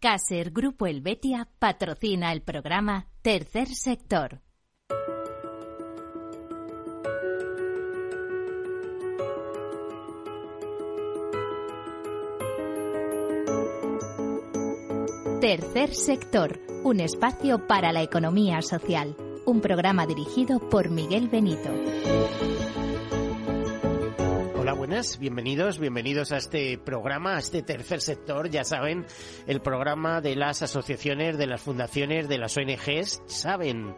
Caser Grupo Helvetia patrocina el programa Tercer Sector. Tercer Sector, un espacio para la economía social. Un programa dirigido por Miguel Benito. Bienvenidos, bienvenidos a este programa, a este tercer sector, ya saben, el programa de las asociaciones, de las fundaciones, de las ONGs, saben,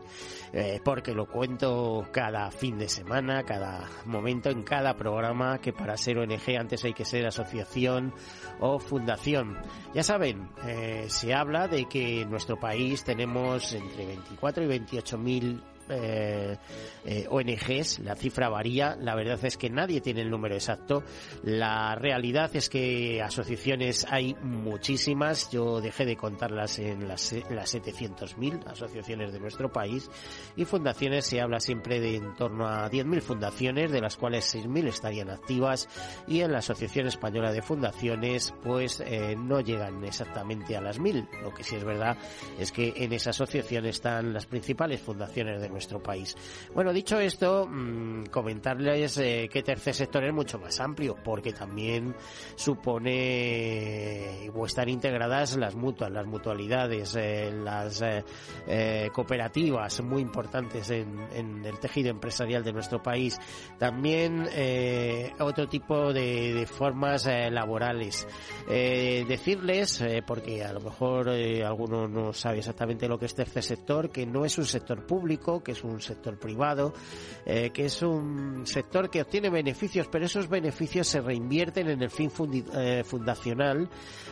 eh, porque lo cuento cada fin de semana, cada momento, en cada programa, que para ser ONG antes hay que ser asociación o fundación. Ya saben, eh, se habla de que en nuestro país tenemos entre 24 y 28 mil eh, eh, ONGs, la cifra varía, la verdad es que nadie tiene el número exacto, la realidad es que asociaciones hay muchísimas, yo dejé de contarlas en las, las 700.000 asociaciones de nuestro país y fundaciones. Se habla siempre de en torno a 10.000 fundaciones, de las cuales 6.000 estarían activas y en la Asociación Española de Fundaciones pues eh, no llegan exactamente a las 1.000, lo que sí es verdad es que en esa asociación están las principales fundaciones de nuestro nuestro país. Bueno, dicho esto, mmm, comentarles eh, que tercer sector es mucho más amplio, porque también supone o están integradas las mutuas, las mutualidades, eh, las eh, eh, cooperativas muy importantes en, el tejido empresarial de nuestro país. También eh, otro tipo de, de formas eh, laborales. decirles, porque a lo mejor alguno no sabe exactamente lo que es tercer sector, que no es un sector público, que es un sector privado, eh, que es un sector que obtiene beneficios, pero esos beneficios se reinvierten en el fin eh, fundacional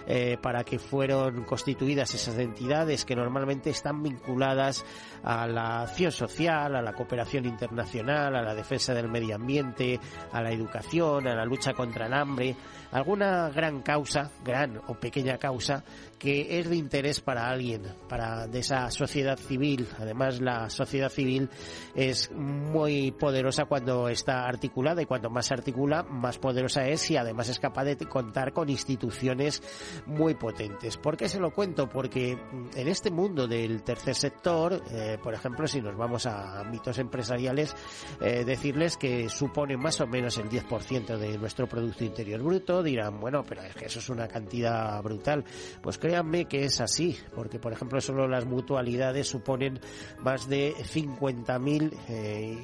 eh, para que fueron constituidas esas entidades que normalmente están vinculadas a la acción social, a la cooperación internacional, a la defensa del medio ambiente, a la educación, a la lucha contra el hambre, alguna gran causa, gran o pequeña causa, que es de interés para alguien, para de esa sociedad civil. Además, la sociedad civil es muy poderosa cuando está articulada y cuanto más se articula, más poderosa es y además es capaz de contar con instituciones muy potentes. ¿Por qué se lo cuento? Porque en este mundo del tercer sector, eh, por ejemplo, si nos vamos a ámbitos empresariales, eh, decirles que supone más o menos el 10% de nuestro Producto Interior Bruto, dirán, bueno, pero es que eso es una cantidad brutal. Pues créanme que es así, porque por ejemplo solo las mutualidades suponen más de 50.000, eh,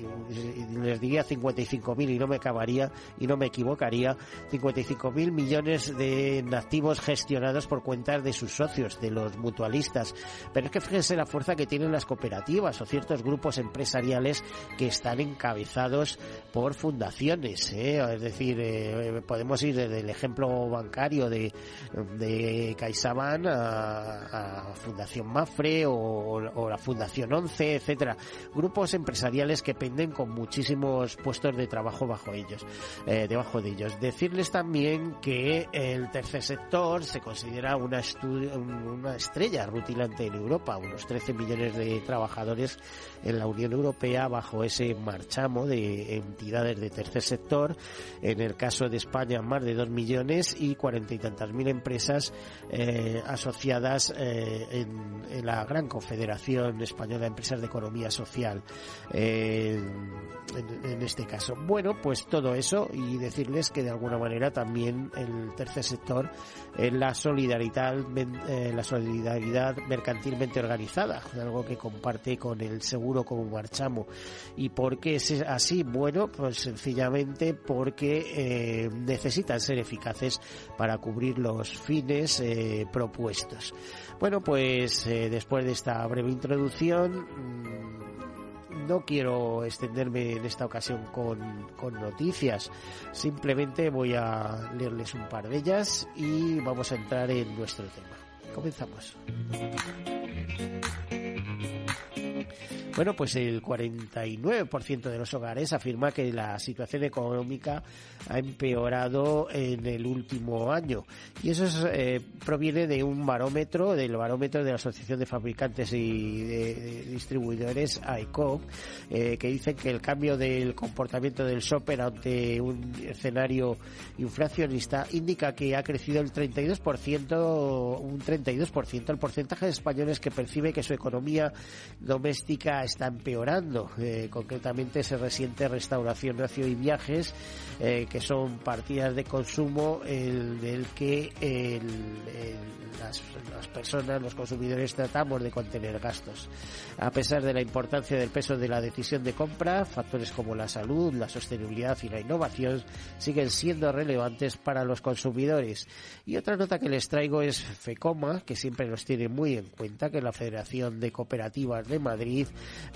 les diría 55.000 y no me acabaría y no me equivocaría, 55.000 millones de activos gestionados por cuentas de sus socios, de los mutualistas. Pero es que fíjense la fuerza que tienen las cooperativas o ciertos grupos empresariales que están encabezados por fundaciones. ¿eh? Es decir, eh, podemos ir desde el ejemplo bancario de, de CaixaBank a, Fundación Mafre o, o la Fundación 11, etcétera grupos empresariales que penden con muchísimos puestos de trabajo bajo ellos, eh, debajo de ellos. Decirles también que el tercer sector se considera una, una estrella rutilante en Europa, unos 13 millones de trabajadores en la Unión Europea bajo ese marchamo de entidades de tercer sector. En el caso de España, más de 2 millones y cuarenta y tantas mil empresas eh, asociadas eh, en, la gran Confederación Española de Empresas de Economía Social eh, en, este caso. Bueno, pues todo eso y decirles que de alguna manera también el tercer sector es la solidaridad, eh, la solidaridad mercantilmente organizada, algo que comparte con el seguro como marchamo. ¿Y por qué es así? Bueno, pues sencillamente porque eh, necesitan ser eficaces para cubrir los fines eh. Bueno, pues eh, después de esta breve introducción, mmm, no quiero extenderme en esta ocasión con, con, noticias, simplemente voy a leerles un par de ellas y vamos a entrar en nuestro tema. Comenzamos. Bueno, pues el 49% de los hogares afirma que la situación económica ha empeorado en el último año. Y eso eh, proviene de un barómetro, del barómetro de la Asociación de Fabricantes y de, Distribuidores, AICO, eh, que dice que el cambio del comportamiento del shopper ante un escenario inflacionista indica que ha crecido el 32%, un 32% el porcentaje de españoles que percibe que su economía doméstica está empeorando. Eh, concretamente se resiente restauración, ocio y viajes, eh, que son partidas de consumo el, del que las, las, personas, los consumidores tratamos de contener gastos. A pesar de la importancia del peso de la decisión de compra, factores como la salud, la sostenibilidad y la innovación siguen siendo relevantes para los consumidores. Y otra nota que les traigo es FECOMA, que siempre nos tiene muy en cuenta que la Federación de Cooperativas de Madrid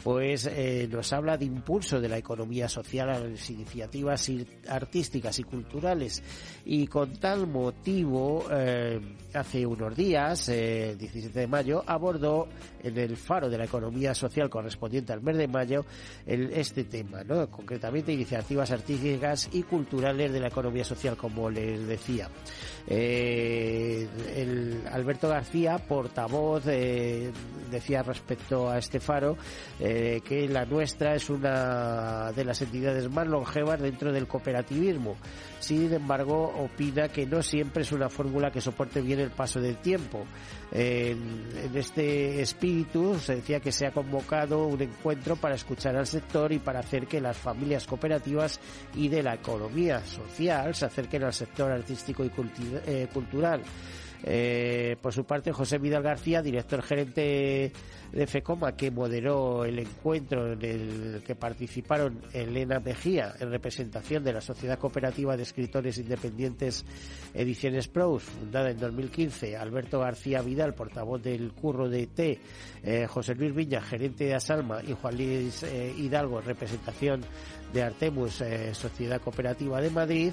pues eh, nos habla de impulso de la economía social a las iniciativas artísticas y culturales y con tal motivo eh, hace unos días, eh, el 17 de mayo, abordó en el faro de la economía social correspondiente al mes de mayo este tema, ¿no? concretamente iniciativas artísticas y culturales de la economía social, como les decía. Eh, el Alberto García, portavoz, decía respecto a este faro eh, que la nuestra es una de las entidades más longevas dentro del cooperativismo. Sin embargo, opina que no siempre es una fórmula que soporte bien el paso del tiempo. En, este espíritu se decía que se ha convocado un encuentro para escuchar al sector y para hacer que las familias cooperativas y de la economía social se acerquen al sector artístico y eh, cultural. Eh, por su parte, José Vidal García, director gerente de FECOMA, que moderó el encuentro en el que participaron Elena Mejía, en representación de la Sociedad Cooperativa de Escritores Independientes Ediciones Pros, fundada en 2015, Alberto García Vidal, portavoz del Curro de T, eh, José Luis Viña, gerente de Asalma, y Juan Luis eh, Hidalgo, representación de Artemus, Sociedad Cooperativa de Madrid,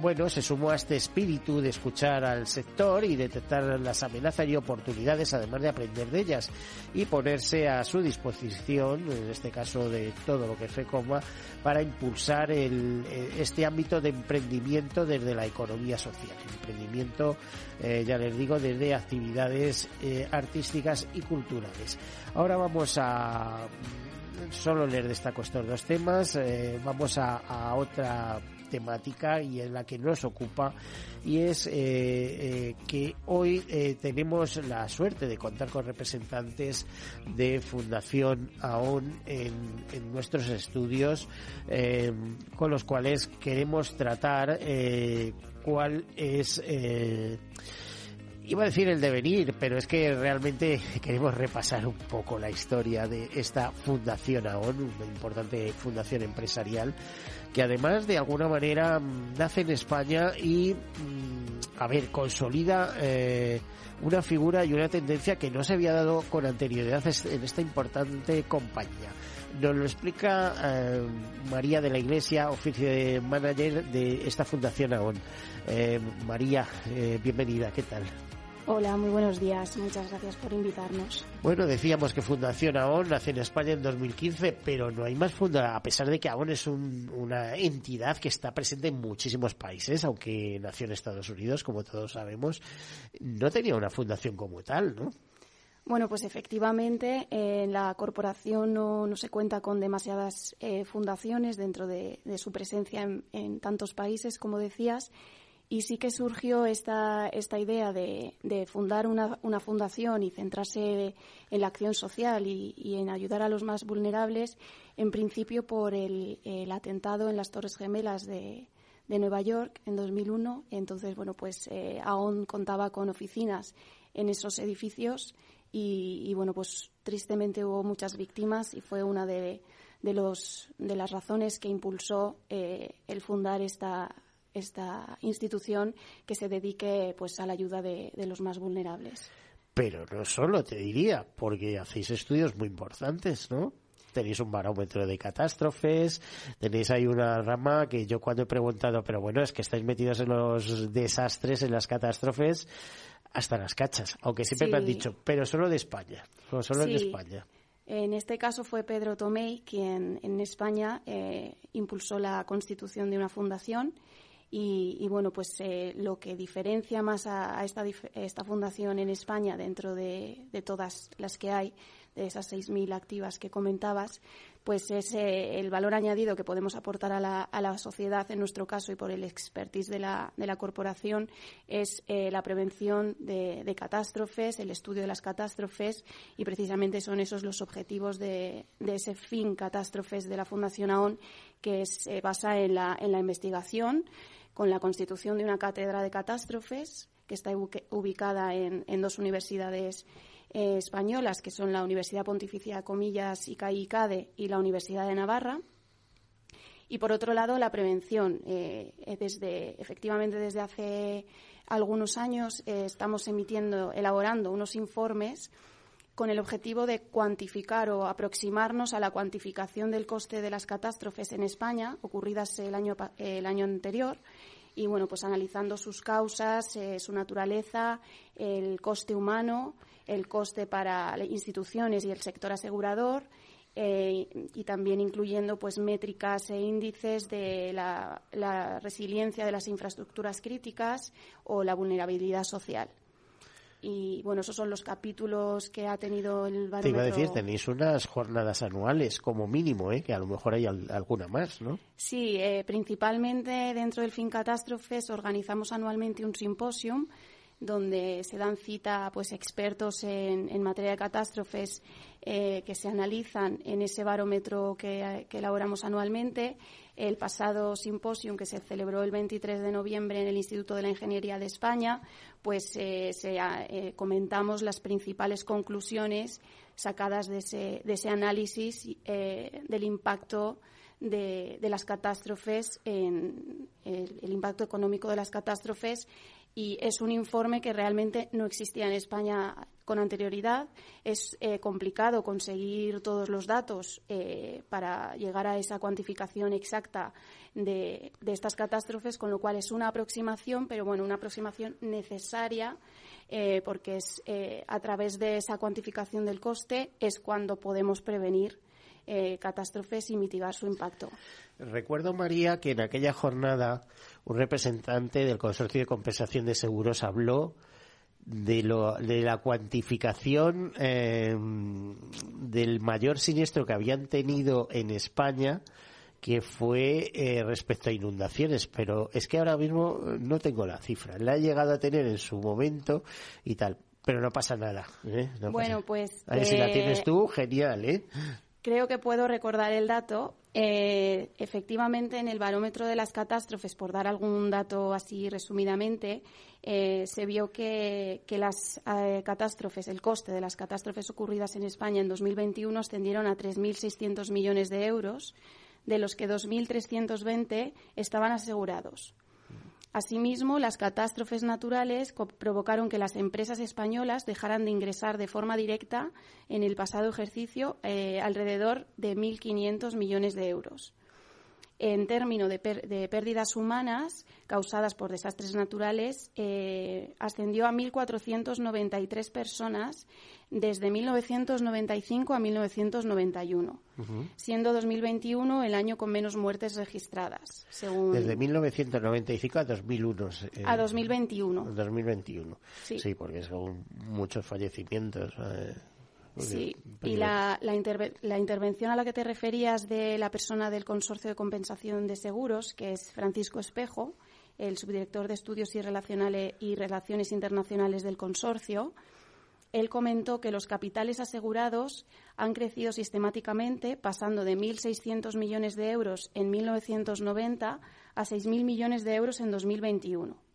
bueno, se sumó a este espíritu de escuchar al sector y detectar las amenazas y oportunidades, además de aprender de ellas y ponerse a su disposición, en este caso de todo lo que FECOMA, para impulsar el, eh, este ámbito de emprendimiento desde la economía social. Emprendimiento, eh, ya les digo, desde actividades eh, artísticas y culturales. Ahora vamos a solo les destaco estos dos temas. vamos a otra temática y en la que nos ocupa. Y es eh, eh, que hoy eh, tenemos la suerte de contar con representantes de Fundación AON en, en nuestros estudios con los cuales queremos tratar cuál es iba a decir el devenir, pero es que realmente queremos repasar un poco la historia de esta fundación AON, una importante fundación empresarial que además de alguna manera mm, nace en España y, mm, a ver, consolida eh, una figura y una tendencia que no se había dado con anterioridad en esta importante compañía. Nos lo explica eh, María de la Iglesia, oficio de manager de esta fundación AON. Eh, María, bienvenida, ¿qué tal? Hola, muy buenos días. Muchas gracias por invitarnos. Bueno, decíamos que Fundación AON nace en España en 2015, pero no hay más funda, a pesar de que AON es una entidad que está presente en muchísimos países, aunque nació en Estados Unidos, como todos sabemos, no tenía una fundación como tal, ¿no? Bueno, pues efectivamente, en la corporación no, se cuenta con demasiadas eh, fundaciones dentro de, su presencia en, en, tantos países, como decías, y sí que surgió esta, esta idea de, fundar una, una, fundación y centrarse en la acción social y, en ayudar a los más vulnerables, en principio por el, atentado en las Torres Gemelas de, Nueva York en 2001. Entonces, bueno, pues eh, aún contaba con oficinas en esos edificios y, bueno, pues tristemente hubo muchas víctimas y fue una de, de, los, de las razones que impulsó eh, el fundar esta esta institución que se dedique pues a la ayuda de, los más vulnerables. Pero no solo te diría, porque hacéis estudios muy importantes, ¿no? tenéis un barómetro de catástrofes, tenéis ahí una rama que yo cuando he preguntado, pero bueno, es que estáis metidos en los desastres, en las catástrofes, hasta las cachas, aunque siempre me han dicho, pero solo de España, solo de España. En este caso fue Pedro Tomei quien en España eh, impulsó la constitución de una fundación y, bueno, pues eh, lo que diferencia más a, esta, esta, fundación en España dentro de, todas las que hay, de esas 6.000 activas que comentabas, pues es eh, el valor añadido que podemos aportar a la, a la, sociedad en nuestro caso y por el expertise de la, de la corporación es eh, la prevención de, catástrofes, el estudio de las catástrofes y precisamente son esos los objetivos de, ese fin catástrofes de la Fundación AON que se basa en la, en la investigación con la constitución de una cátedra de catástrofes que está ubicada en, dos universidades eh, españolas, que son la Universidad Pontificia Comillas y CAICADE y la Universidad de Navarra. Y por otro lado, la prevención. Eh, desde, efectivamente, desde hace algunos años eh, estamos emitiendo, elaborando unos informes con el objetivo de cuantificar o aproximarnos a la cuantificación del coste de las catástrofes en España ocurridas el año, el año anterior y bueno, pues analizando sus causas, su naturaleza, el coste humano el coste para instituciones y el sector asegurador eh, y también incluyendo pues métricas e índices de la, resiliencia de las infraestructuras críticas o la vulnerabilidad social. Y bueno, esos son los capítulos que ha tenido el barómetro. Te iba a decir, tenéis unas jornadas anuales como mínimo, ¿eh? que a lo mejor hay alguna más, ¿no? Sí, eh, principalmente dentro del Fin Catástrofes organizamos anualmente un simposium donde se dan cita pues expertos en, materia de catástrofes eh, que se analizan en ese barómetro que, elaboramos anualmente. El pasado simposium que se celebró el 23 de noviembre en el Instituto de la Ingeniería de España, pues eh, eh, comentamos las principales conclusiones sacadas de ese, de ese análisis del impacto de, las catástrofes, en el, impacto económico de las catástrofes y es un informe que realmente no existía en España con anterioridad. Es eh, complicado conseguir todos los datos eh, para llegar a esa cuantificación exacta de, estas catástrofes, con lo cual es una aproximación, pero bueno, una aproximación necesaria eh, porque es a través de esa cuantificación del coste es cuando podemos prevenir catástrofes y mitigar su impacto. Recuerdo, María, que en aquella jornada un representante del Consorcio de Compensación de Seguros habló de, lo, de la cuantificación em, del mayor siniestro que habían tenido en España que fue eh, respecto a inundaciones, pero es que ahora mismo no tengo la cifra. La he llegado a tener en su momento y tal, pero no pasa nada. ¿eh? bueno, pues. A ver si la tienes eh, tú, genial, ¿eh? Creo que puedo recordar el dato. Eh, efectivamente, en el barómetro de las catástrofes, por dar algún dato así resumidamente, eh, se vio que, las eh, catástrofes, el coste de las catástrofes ocurridas en España en 2021 ascendieron a 3.600 millones de euros, de los que 2.320 estaban asegurados. Asimismo, las catástrofes naturales provocaron que las empresas españolas dejaran de ingresar de forma directa en el pasado ejercicio eh, alrededor de 1.500 millones de euros en términos de, pérdidas humanas causadas por desastres naturales, eh, ascendió a 1.493 personas desde 1995 a 1991, siendo 2021 el año con menos muertes registradas. Según desde 1995 a 2001. Eh, a 2021. 2021. Sí, sí porque son muchos fallecimientos. Eh. Sí, y la, la, intervención a la que te referías de la persona del Consorcio de Compensación de Seguros, que es Francisco Espejo, el subdirector de Estudios y, y Relaciones Internacionales del consorcio, él comentó que los capitales asegurados han crecido sistemáticamente, pasando de 1.600 millones de euros en 1990 a 6.000 millones de euros en 2021.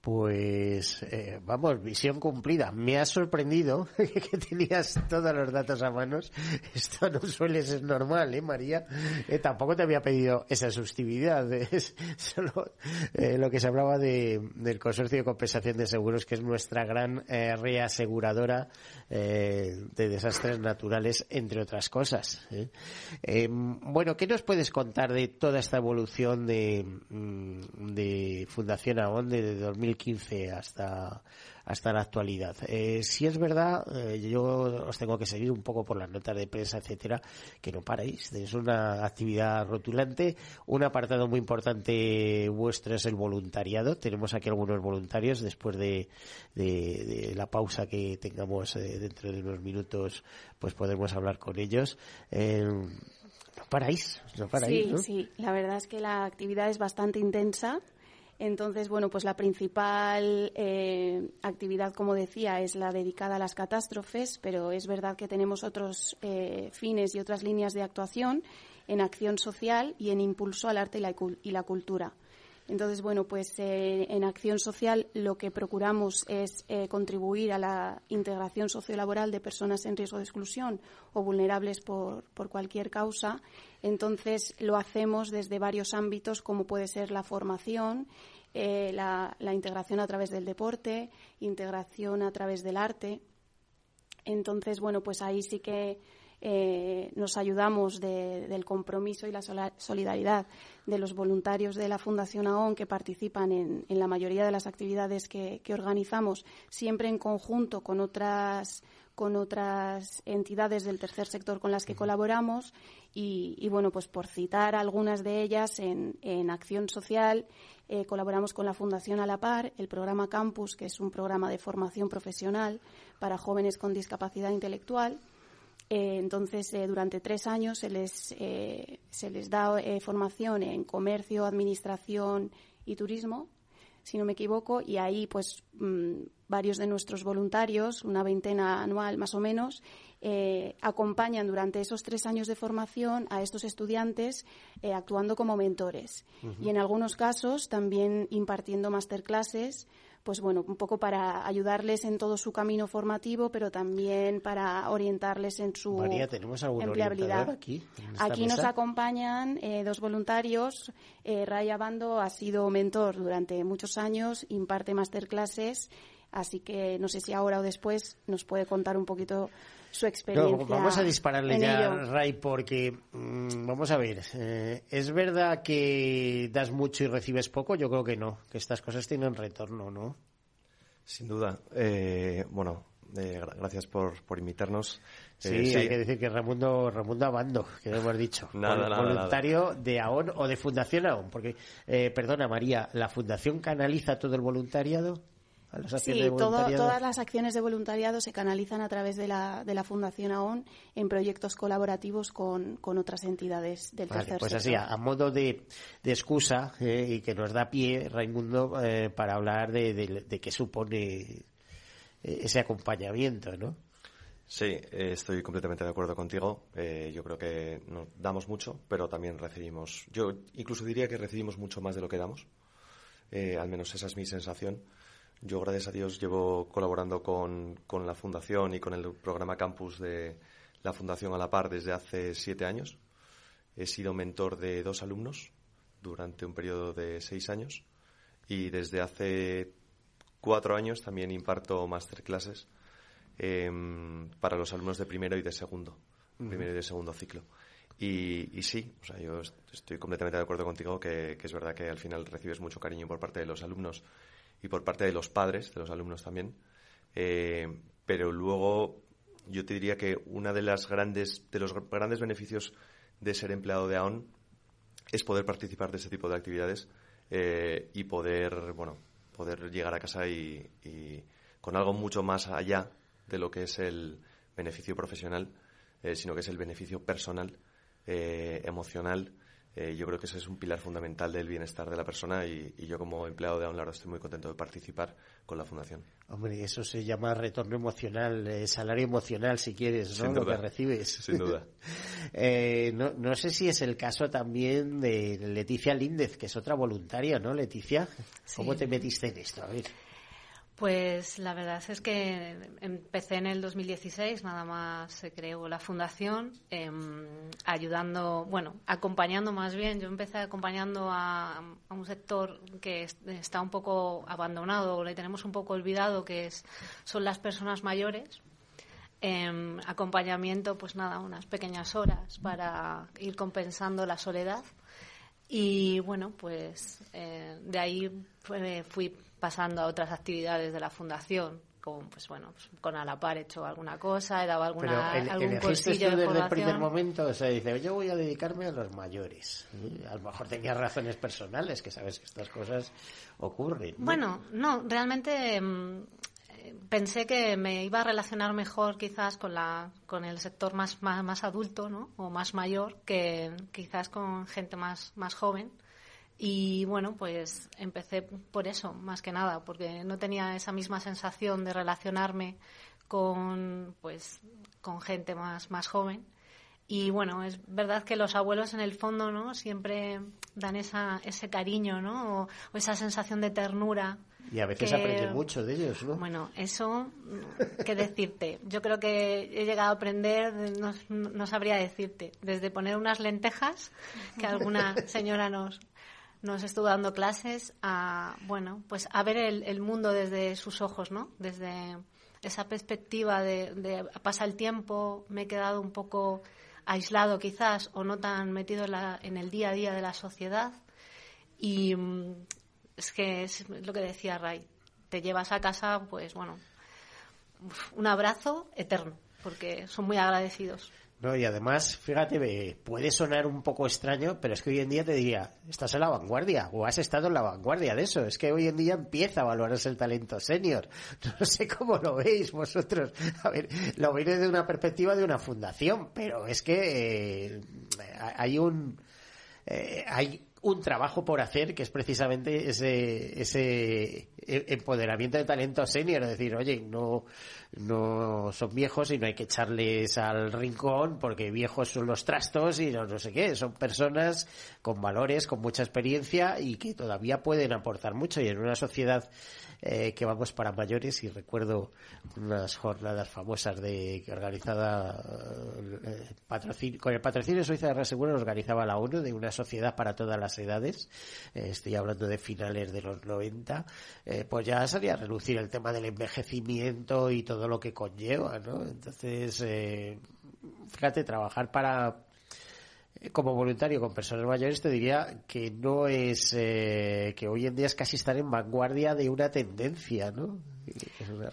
Pues eh, vamos, visión cumplida. Me ha sorprendido que tenías todos los datos a manos. Esto no suele ser normal, ¿eh, María? Eh, tampoco te había pedido esa sustividad. Es solo eh, lo que se hablaba de, del Consorcio de Compensación de Seguros, que es nuestra gran eh, reaseguradora de desastres naturales, entre otras cosas. bueno, ¿qué nos puedes contar de toda esta evolución de, mm, de Fundación AON de 2000 2015 hasta hasta la actualidad. Eh, si es verdad, eh, yo os tengo que seguir un poco por las notas de prensa, etcétera, que no paráis. Es una actividad rotulante. Un apartado muy importante vuestro es el voluntariado. Tenemos aquí algunos voluntarios después de, de, la pausa que tengamos eh, dentro de unos minutos, pues podemos hablar con ellos. no paráis, no paráis. Sí, sí. La verdad es que la actividad es bastante intensa. Entonces, bueno, pues la principal eh, actividad, como decía, es la dedicada a las catástrofes, pero es verdad que tenemos otros eh, fines y otras líneas de actuación en acción social y en impulso al arte y la, cultura. Entonces, bueno, pues eh, en acción social lo que procuramos es contribuir a la integración sociolaboral de personas en riesgo de exclusión o vulnerables por, por, cualquier causa. Entonces, lo hacemos desde varios ámbitos, como puede ser la formación, eh, la, integración a través del deporte, integración a través del arte. Entonces, bueno, pues ahí sí que eh, nos ayudamos del compromiso y la solidaridad de los voluntarios de la Fundación AON que participan en, la mayoría de las actividades que, organizamos, siempre en conjunto con otras con otras entidades del tercer sector con las que colaboramos y, bueno, pues por citar algunas de ellas en, en acción social eh, colaboramos con la Fundación A la Par, el programa Campus, que es un programa de formación profesional para jóvenes con discapacidad intelectual. Eh, entonces, eh, durante tres años se les, se les da formación en comercio, administración y turismo, si no me equivoco, y ahí, pues, mm, varios de nuestros voluntarios, una veintena anual más o menos, eh, acompañan durante esos tres años de formación a estos estudiantes eh, actuando como mentores. Y en algunos casos también impartiendo masterclasses pues bueno, un poco para ayudarles en todo su camino formativo, pero también para orientarles en su empleabilidad. aquí? aquí nos acompañan eh, dos voluntarios. Raya Bando ha sido mentor durante muchos años, imparte masterclasses, así que no sé si ahora o después nos puede contar un poquito su experiencia. vamos a dispararle ya, Ray, porque mm, vamos a ver, eh, ¿es verdad que das mucho y recibes poco? Yo creo que no, que estas cosas tienen retorno, ¿no? Sin duda. Eh, bueno, eh, gracias por, por invitarnos. Sí, hay que decir que Ramundo, Ramundo Abando, que hemos dicho, voluntario de AON o de Fundación AON, porque, perdona María, ¿la Fundación canaliza todo el voluntariado? Sí, todas las acciones de voluntariado se canalizan a través de la, de la Fundación AON en proyectos colaborativos con, otras entidades del tercer pues así, a, modo de, de excusa eh, y que nos da pie, Raimundo, eh, para hablar de, de, qué supone eh, ese acompañamiento, ¿no? Sí, estoy completamente de acuerdo contigo. yo creo que nos damos mucho, pero también recibimos. Yo incluso diría que recibimos mucho más de lo que damos. al menos esa es mi sensación. Yo, gracias a Dios, llevo colaborando con, la Fundación y con el programa Campus de la Fundación a la Par desde hace siete años. He sido mentor de dos alumnos durante un periodo de seis años y desde hace cuatro años también imparto masterclasses em, para los alumnos de primero y de segundo, primero y de segundo ciclo. Y, y, sí, o sea, yo estoy completamente de acuerdo contigo que, que, es verdad que al final recibes mucho cariño por parte de los alumnos y por parte de los padres, de los alumnos también. Eh, pero luego yo te diría que una de las grandes de los grandes beneficios de ser empleado de AON es poder participar de ese tipo de actividades eh, y poder bueno poder llegar a casa y, con algo mucho más allá de lo que es el beneficio profesional eh, sino que es el beneficio personal emocional eh, yo creo que ese es un pilar fundamental del bienestar de la persona y, yo como empleado de AUNLAR estoy muy contento de participar con la Fundación. Hombre, eso se llama retorno emocional, eh, salario emocional si quieres, ¿no? Lo que recibes. Sin duda. Eh, no, no sé si es el caso también de Leticia Líndez, que es otra voluntaria, ¿no, Leticia? ¿Cómo te metiste en esto? A ver. Pues la verdad es que empecé en el 2016, nada más se creó la fundación, em, ayudando, bueno, acompañando más bien. Yo empecé acompañando a, un sector que está un poco abandonado, le tenemos un poco olvidado, que es, son las personas mayores. Em, acompañamiento, pues nada, unas pequeñas horas para ir compensando la soledad. Y bueno, pues eh, de ahí fui pasando a otras actividades de la fundación con pues bueno pues, con a la par he hecho alguna cosa he dado alguna Pero el, algún cursillo de desde el primer momento o sea dice yo voy a dedicarme a los mayores a lo mejor tenía razones personales que sabes que estas cosas ocurren ¿no? bueno no realmente mm, eh, pensé que me iba a relacionar mejor quizás con la con el sector más más, más adulto no o más mayor que quizás con gente más más joven y bueno, pues empecé por eso, más que nada, porque no tenía esa misma sensación de relacionarme con, pues, con gente más, más joven. Y bueno, es verdad que los abuelos en el fondo, ¿no? Siempre dan esa, ese cariño, ¿no? O, o esa sensación de ternura. y a veces que- aprendes mucho de ellos no Bueno, eso, ¿qué decirte? Yo creo que he llegado a aprender, no, no sabría decirte, desde poner unas lentejas, que alguna señora nos, nos estuvo dando clases, a, bueno, pues a ver el, el mundo desde sus ojos, ¿no? Desde esa perspectiva de, de pasa el tiempo, me he quedado un poco aislado quizás o no tan metido en, la- en el día a día de la sociedad y mm, es que es lo que decía Ray, te llevas a casa, pues bueno, un abrazo eterno, porque son muy agradecidos. No, y además, fíjate, puede sonar un poco extraño, pero es que hoy en día te diría, estás en la vanguardia o has estado en la vanguardia de eso. Es que hoy en día empieza a valorarse el talento senior. No sé cómo lo veis vosotros. A ver, lo veis desde una perspectiva de una fundación, pero es que eh, hay un eh, hay un trabajo por hacer que es precisamente ese ese e- empoderamiento de talento senior, decir, oye, no no son viejos y no hay que echarles al rincón porque viejos son los trastos y no, no sé qué, son personas con valores, con mucha experiencia y que todavía pueden aportar mucho. Y en una sociedad eh, que vamos para mayores y recuerdo unas jornadas famosas de que organizada eh, con el patrocinio de Suiza de Reaseguro organizaba la ONU de una sociedad para todas las edades eh, estoy hablando de finales de los 90 eh, pues ya salía a relucir el tema del envejecimiento y todo lo que conlleva ¿no? entonces eh, fíjate trabajar para como voluntario con personas mayores te diría que no es eh, que hoy en día es casi estar en vanguardia de una tendencia, ¿no?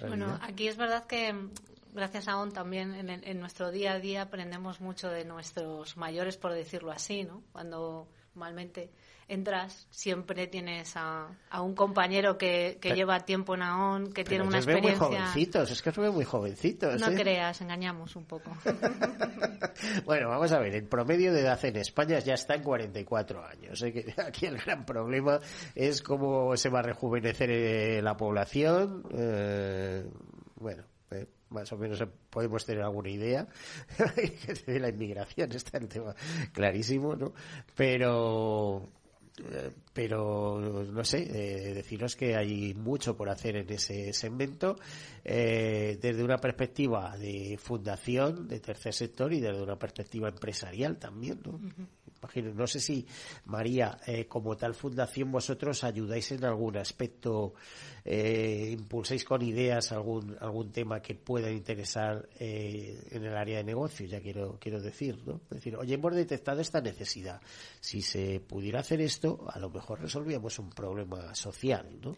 Bueno, aquí es verdad que mm, gracias a ON también en, en nuestro día a día aprendemos mucho de nuestros mayores, por decirlo así, ¿no? Cuando normalmente entras, siempre tienes a, a un compañero que, que Pero- lleva tiempo en AON, que tiene una veo muy experiencia. jovencitos, es que os veo muy jovencitos. No ¿eh? creas, engañamos un poco. Bueno, vamos a ver, el promedio de edad en España ya está en 44 años. ¿eh? Que aquí el gran problema es cómo se va a rejuvenecer eh, la población. eh, bueno, eh, más o menos podemos tener alguna idea de la inmigración, está el tema clarísimo, ¿no? Pero pero no sé, eh, deciros que hay mucho por hacer en ese segmento eh, desde una perspectiva de fundación, de tercer sector y desde una perspectiva empresarial también, ¿no? Imagino, no sé si María, eh, como tal fundación, vosotros ayudáis en algún aspecto, eh, impulsáis con ideas algún algún tema que pueda interesar eh, en el área de negocio, ya quiero quiero decir, ¿no? Es decir, oye, hemos detectado esta necesidad. Si se pudiera hacer esto, a lo mejor resolvíamos un problema social, ¿no?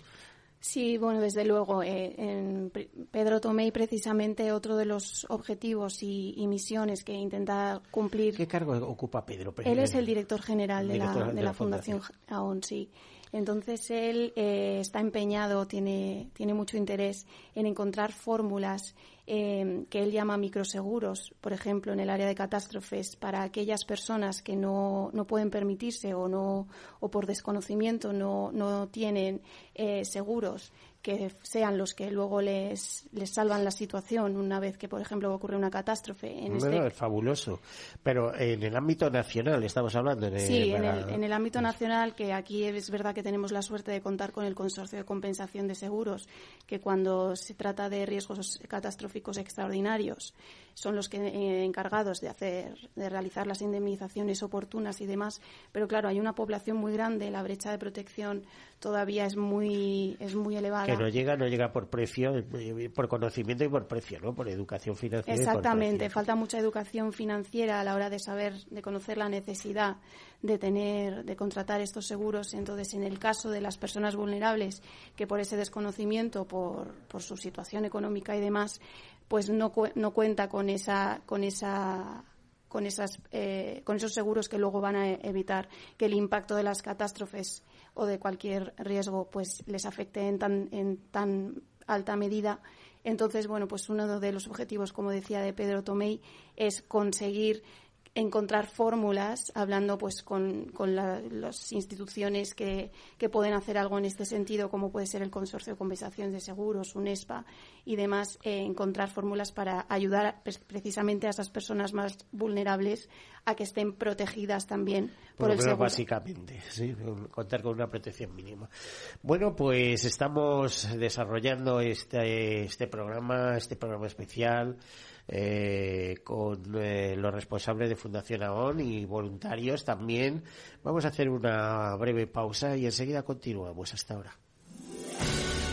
Sí, bueno, desde luego. eh, en Pedro Tomei, precisamente, otro de los objetivos y, y misiones que intenta cumplir. ¿Qué cargo ocupa Pedro? Él es el director general de, Director la, de de la Fundación AON, sí. Entonces él eh, está empeñado, tiene, tiene mucho interés en encontrar fórmulas eh, que él llama microseguros, por ejemplo, en el área de catástrofes, para aquellas personas que no, no pueden permitirse o, no, o por desconocimiento no, no tienen eh, seguros que sean los que luego les, les salvan la situación una vez que, por ejemplo, ocurre una catástrofe. En Bueno, este es fabuloso. Pero en el ámbito nacional estamos hablando. En Sí, en el, en el ámbito nacional, que aquí es verdad que tenemos la suerte de contar con el Consorcio de Compensación de Seguros, que cuando se trata de riesgos catastróficos extraordinarios son los que eh, encargados de hacer, de realizar las indemnizaciones oportunas y demás. Pero claro, hay una población muy grande, la brecha de protección todavía es muy es muy elevada. Que no llega, no llega por precio, eh, por conocimiento y por precio, ¿no? Por educación financiera. Exactamente, falta mucha educación financiera a la hora de saber, de conocer la necesidad de tener, de contratar estos seguros. Entonces, en el caso de las personas vulnerables que por ese desconocimiento, por, por su situación económica y demás, pues no, no cuenta con esa, con esa con, esas, eh, con esos seguros que luego van a evitar que el impacto de las catástrofes o de cualquier riesgo pues les afecte en tan, en tan alta medida. Entonces, bueno, pues uno de los objetivos, como decía de Pedro Tomei, es conseguir encontrar fórmulas, hablando pues con, con las instituciones que, que, pueden hacer algo en este sentido, como puede ser el Consorcio de Compensación de Seguros, UNESPA y demás, eh, encontrar fórmulas para ayudar precisamente a esas personas más vulnerables a que estén protegidas también por, el seguro. Básicamente, sí, contar con una protección mínima. Bueno, pues estamos desarrollando este, este programa, este programa especial eh, con eh, los responsables de Fundación AON y voluntarios también. Vamos a hacer una breve pausa y enseguida continuamos. Hasta ahora.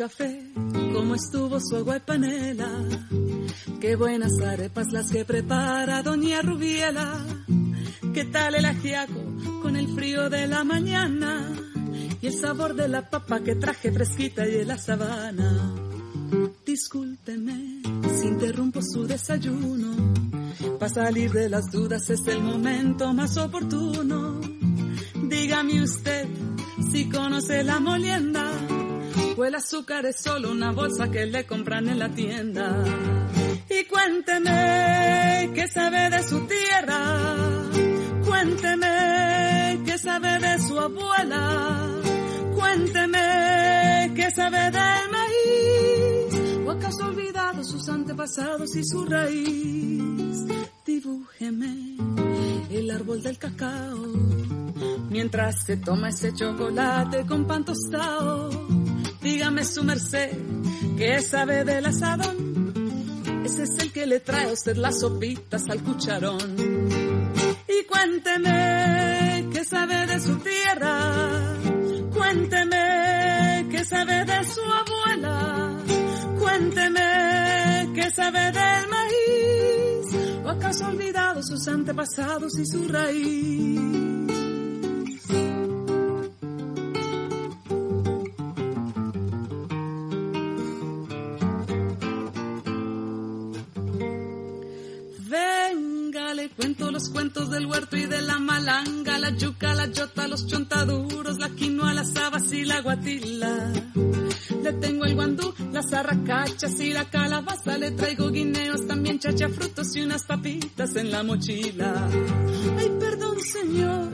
Café, cómo estuvo su agua y panela. Qué buenas arepas las que prepara doña Rubiela. ¿Qué tal el ajiaco con el frío de la mañana? Y el sabor de la papa que traje fresquita y de la sabana. Discúlpeme si interrumpo su desayuno. Para salir de las dudas es el momento más oportuno. Dígame usted si conoce la molienda el azúcar es solo una bolsa que le compran en la tienda. Y cuénteme qué sabe de su tierra. Cuénteme qué sabe de su abuela. Cuénteme qué sabe del maíz. ¿O acaso ha olvidado sus antepasados y su raíz? Dibújeme el árbol del cacao. Mientras se toma ese chocolate con pan tostado Dígame su merced, ¿qué sabe del asadón? Ese es el que le trae a usted las sopitas al cucharón. Y cuénteme, ¿qué sabe de su tierra? Cuénteme, ¿qué sabe de su abuela? Cuénteme, ¿qué sabe del maíz? ¿O acaso ha olvidado sus antepasados y su raíz? Cuentos del huerto y de la malanga, la yuca, la yota, los chontaduros, la quinoa, las habas y la guatila. Le tengo el guandú, las arracachas y la calabaza, le traigo guineos, también chachafrutos y unas papitas en la mochila. Ay, perdón señor,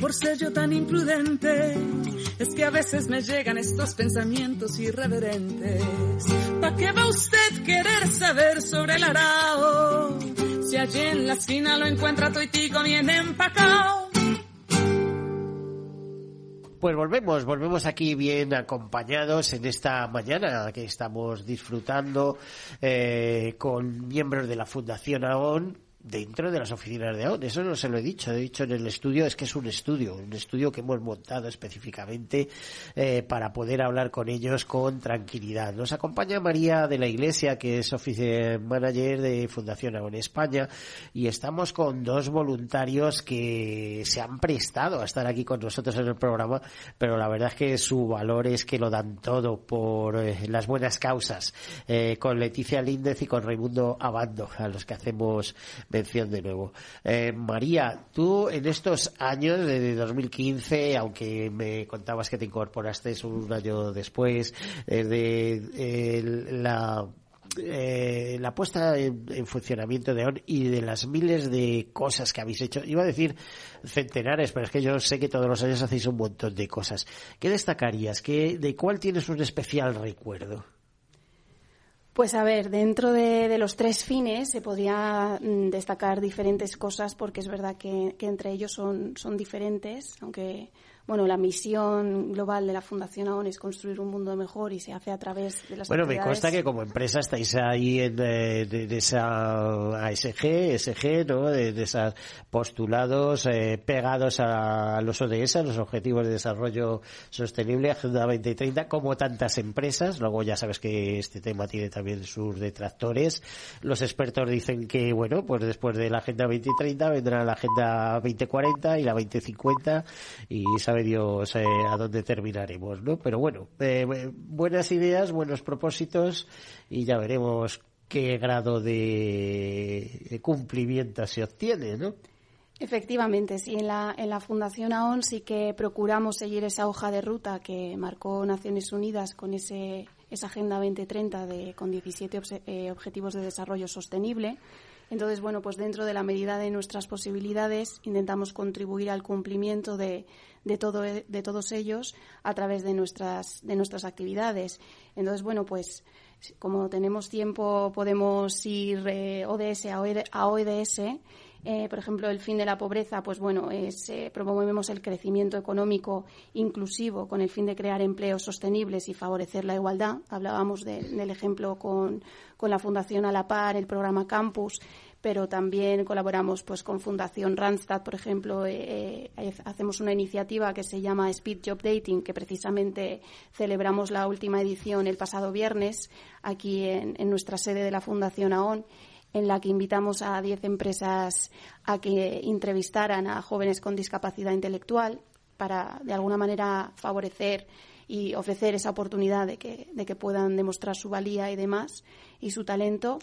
por ser yo tan imprudente, es que a veces me llegan estos pensamientos irreverentes. ¿Para qué va usted querer saber sobre el arao? Allí en la esquina lo encuentra toitico bien empacado. Pues volvemos, volvemos aquí bien acompañados en esta mañana que estamos disfrutando eh, con miembros de la Fundación AON dentro de las oficinas de AON. Eso no se lo he dicho. He dicho en el estudio, es que es un estudio, un estudio que hemos montado específicamente eh, para poder hablar con ellos con tranquilidad. Nos acompaña María de la Iglesia, que es Office Manager de Fundación AON España, y estamos con dos voluntarios que se han prestado a estar aquí con nosotros en el programa, pero la verdad es que su valor es que lo dan todo por eh, las buenas causas, eh, con Leticia Líndez y con Raimundo Abando, a los que hacemos mención de nuevo. Eh, María, tú en estos años, de 2015, aunque me contabas que te incorporaste un año después, desde la eh, la puesta en, funcionamiento de ON y de las miles de cosas que habéis hecho, iba a decir centenares, pero es que yo sé que todos los años hacéis un montón de cosas. ¿Qué destacarías? ¿Qué, ¿De cuál tienes un especial recuerdo? Pues a ver, dentro de, los tres fines se podría mm, destacar diferentes cosas porque es verdad que, que entre ellos son, son diferentes, aunque bueno, la misión global de la Fundación AON es construir un mundo mejor y se hace a través de las Bueno, me consta que como empresa estáis ahí en, eh, de, esa ASG, SG, ¿no? De, esos postulados eh, pegados a los ODS, a los Objetivos de Desarrollo Sostenible, Agenda 2030, como tantas empresas. Luego ya sabes que este tema tiene también sus detractores. Los expertos dicen que, bueno, pues después de la Agenda 2030 vendrá la Agenda 2040 y la 2050 y sabes Dios eh, a dónde terminaremos, ¿no? Pero bueno, eh, buenas ideas, buenos propósitos y ya veremos qué grado de cumplimiento se obtiene, ¿no? Efectivamente, sí. En la, en la Fundación AON sí que procuramos seguir esa hoja de ruta que marcó Naciones Unidas con ese, esa Agenda 2030 de, con 17 eh, Objetivos de Desarrollo Sostenible entonces, bueno, pues dentro de la medida de nuestras posibilidades intentamos contribuir al cumplimiento de, de, todo, de todos ellos a través de nuestras, de nuestras actividades. Entonces, bueno, pues como tenemos tiempo podemos ir eh, ODS a ODS. Eh, por ejemplo, el fin de la pobreza, pues bueno, es, eh, promovemos el crecimiento económico inclusivo con el fin de crear empleos sostenibles y favorecer la igualdad. Hablábamos del ejemplo con, con la Fundación A la Par, el programa Campus, pero también colaboramos pues con Fundación Randstad, por ejemplo, eh, eh, hacemos una iniciativa que se llama Speed Job Dating, que precisamente celebramos la última edición el pasado viernes aquí en, nuestra sede de la Fundación AON en la que invitamos a 10 empresas a que entrevistaran a jóvenes con discapacidad intelectual para, de alguna manera, favorecer y ofrecer esa oportunidad de que, de que puedan demostrar su valía y demás y su talento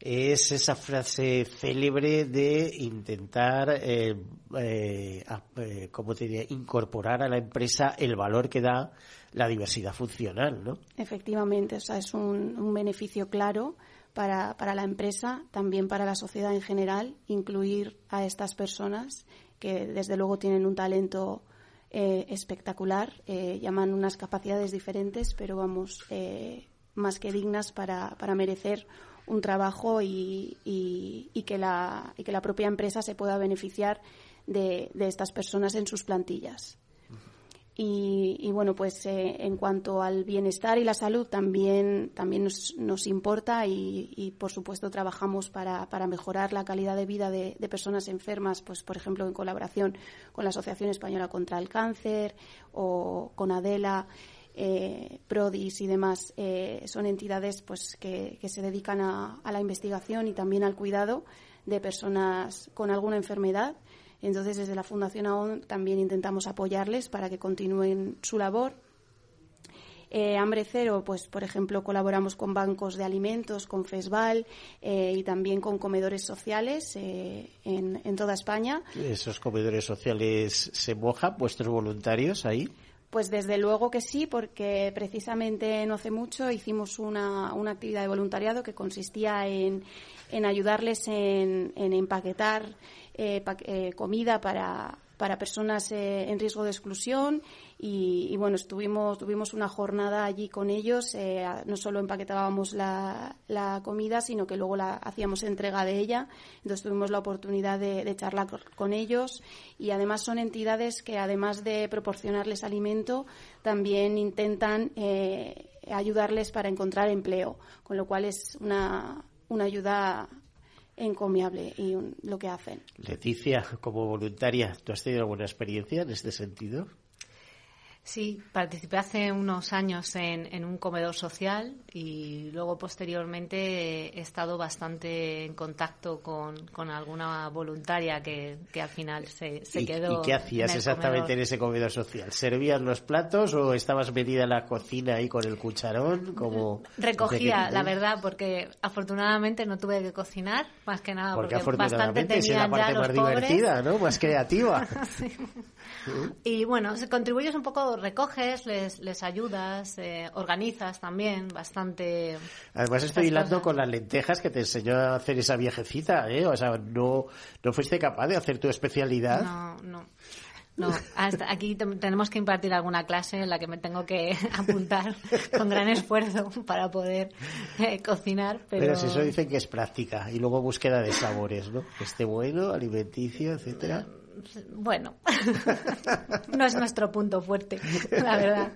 es esa frase célebre de intentar, eh, eh, eh, ¿cómo te diría?, incorporar a la empresa el valor que da la diversidad funcional, ¿no? Efectivamente, o sea, es un, un beneficio claro para, para, la empresa, también para la sociedad en general, incluir a estas personas que desde luego tienen un talento eh, espectacular, llaman unas capacidades diferentes, pero vamos, más que dignas para, para merecer un trabajo y, y, que la, y que la propia empresa se pueda beneficiar de, de estas personas en sus plantillas. Y, bueno, pues eh, en cuanto al bienestar y la salud también, también nos, nos importa y, por supuesto trabajamos para, para, mejorar la calidad de vida de, de, personas enfermas, pues por ejemplo en colaboración con la Asociación Española contra el Cáncer o con Adela eh, PRODIS y demás eh, son entidades pues que, se dedican a, la investigación y también al cuidado de personas con alguna enfermedad. Entonces, desde la Fundación AON también intentamos apoyarles para que continúen su labor. Eh, Hambre Cero, pues por ejemplo, colaboramos con bancos de alimentos, con FESVAL y también con comedores sociales en, en toda España. ¿Esos comedores sociales se mojan vuestros voluntarios ahí? Pues desde luego que sí, porque precisamente no hace mucho hicimos una, una actividad de voluntariado que consistía en, en ayudarles en, en empaquetar eh, eh, comida para, para personas eh, en riesgo de exclusión y, bueno, estuvimos, tuvimos una jornada allí con ellos. Eh, no solo empaquetábamos la, la, comida, sino que luego la hacíamos entrega de ella. Entonces tuvimos la oportunidad de, charlar con ellos y además son entidades que además de proporcionarles alimento, también intentan eh, ayudarles para encontrar empleo, con lo cual es una, una ayuda encomiable y lo que hacen. Leticia, como voluntaria, ¿tú has tenido alguna experiencia en este sentido? Sí, participé hace unos años en, un comedor social y luego posteriormente he estado bastante en contacto con, alguna voluntaria que, al final se, quedó. ¿Y qué hacías exactamente en ese comedor social? ¿Servías los platos o estabas metida en la cocina ahí con el cucharón? Como Recogía, la verdad, porque afortunadamente no tuve que cocinar, más que nada porque, bastante tenían la parte ya los más divertida, ¿no? Más creativa. Y bueno, contribuyes un poco recoges, les, les ayudas, eh, organizas también bastante. Además estoy hilando con las lentejas que te enseñó a hacer esa viejecita, ¿eh? O sea, no, no fuiste capaz de hacer tu especialidad. No, no. No, hasta aquí tenemos que impartir alguna clase en la que me tengo que apuntar con gran esfuerzo para poder eh, cocinar. Pero... pero si eso dicen que es práctica y luego búsqueda de sabores, ¿no? Que esté bueno, alimenticio, etcétera. Bueno, no es nuestro punto fuerte, la verdad.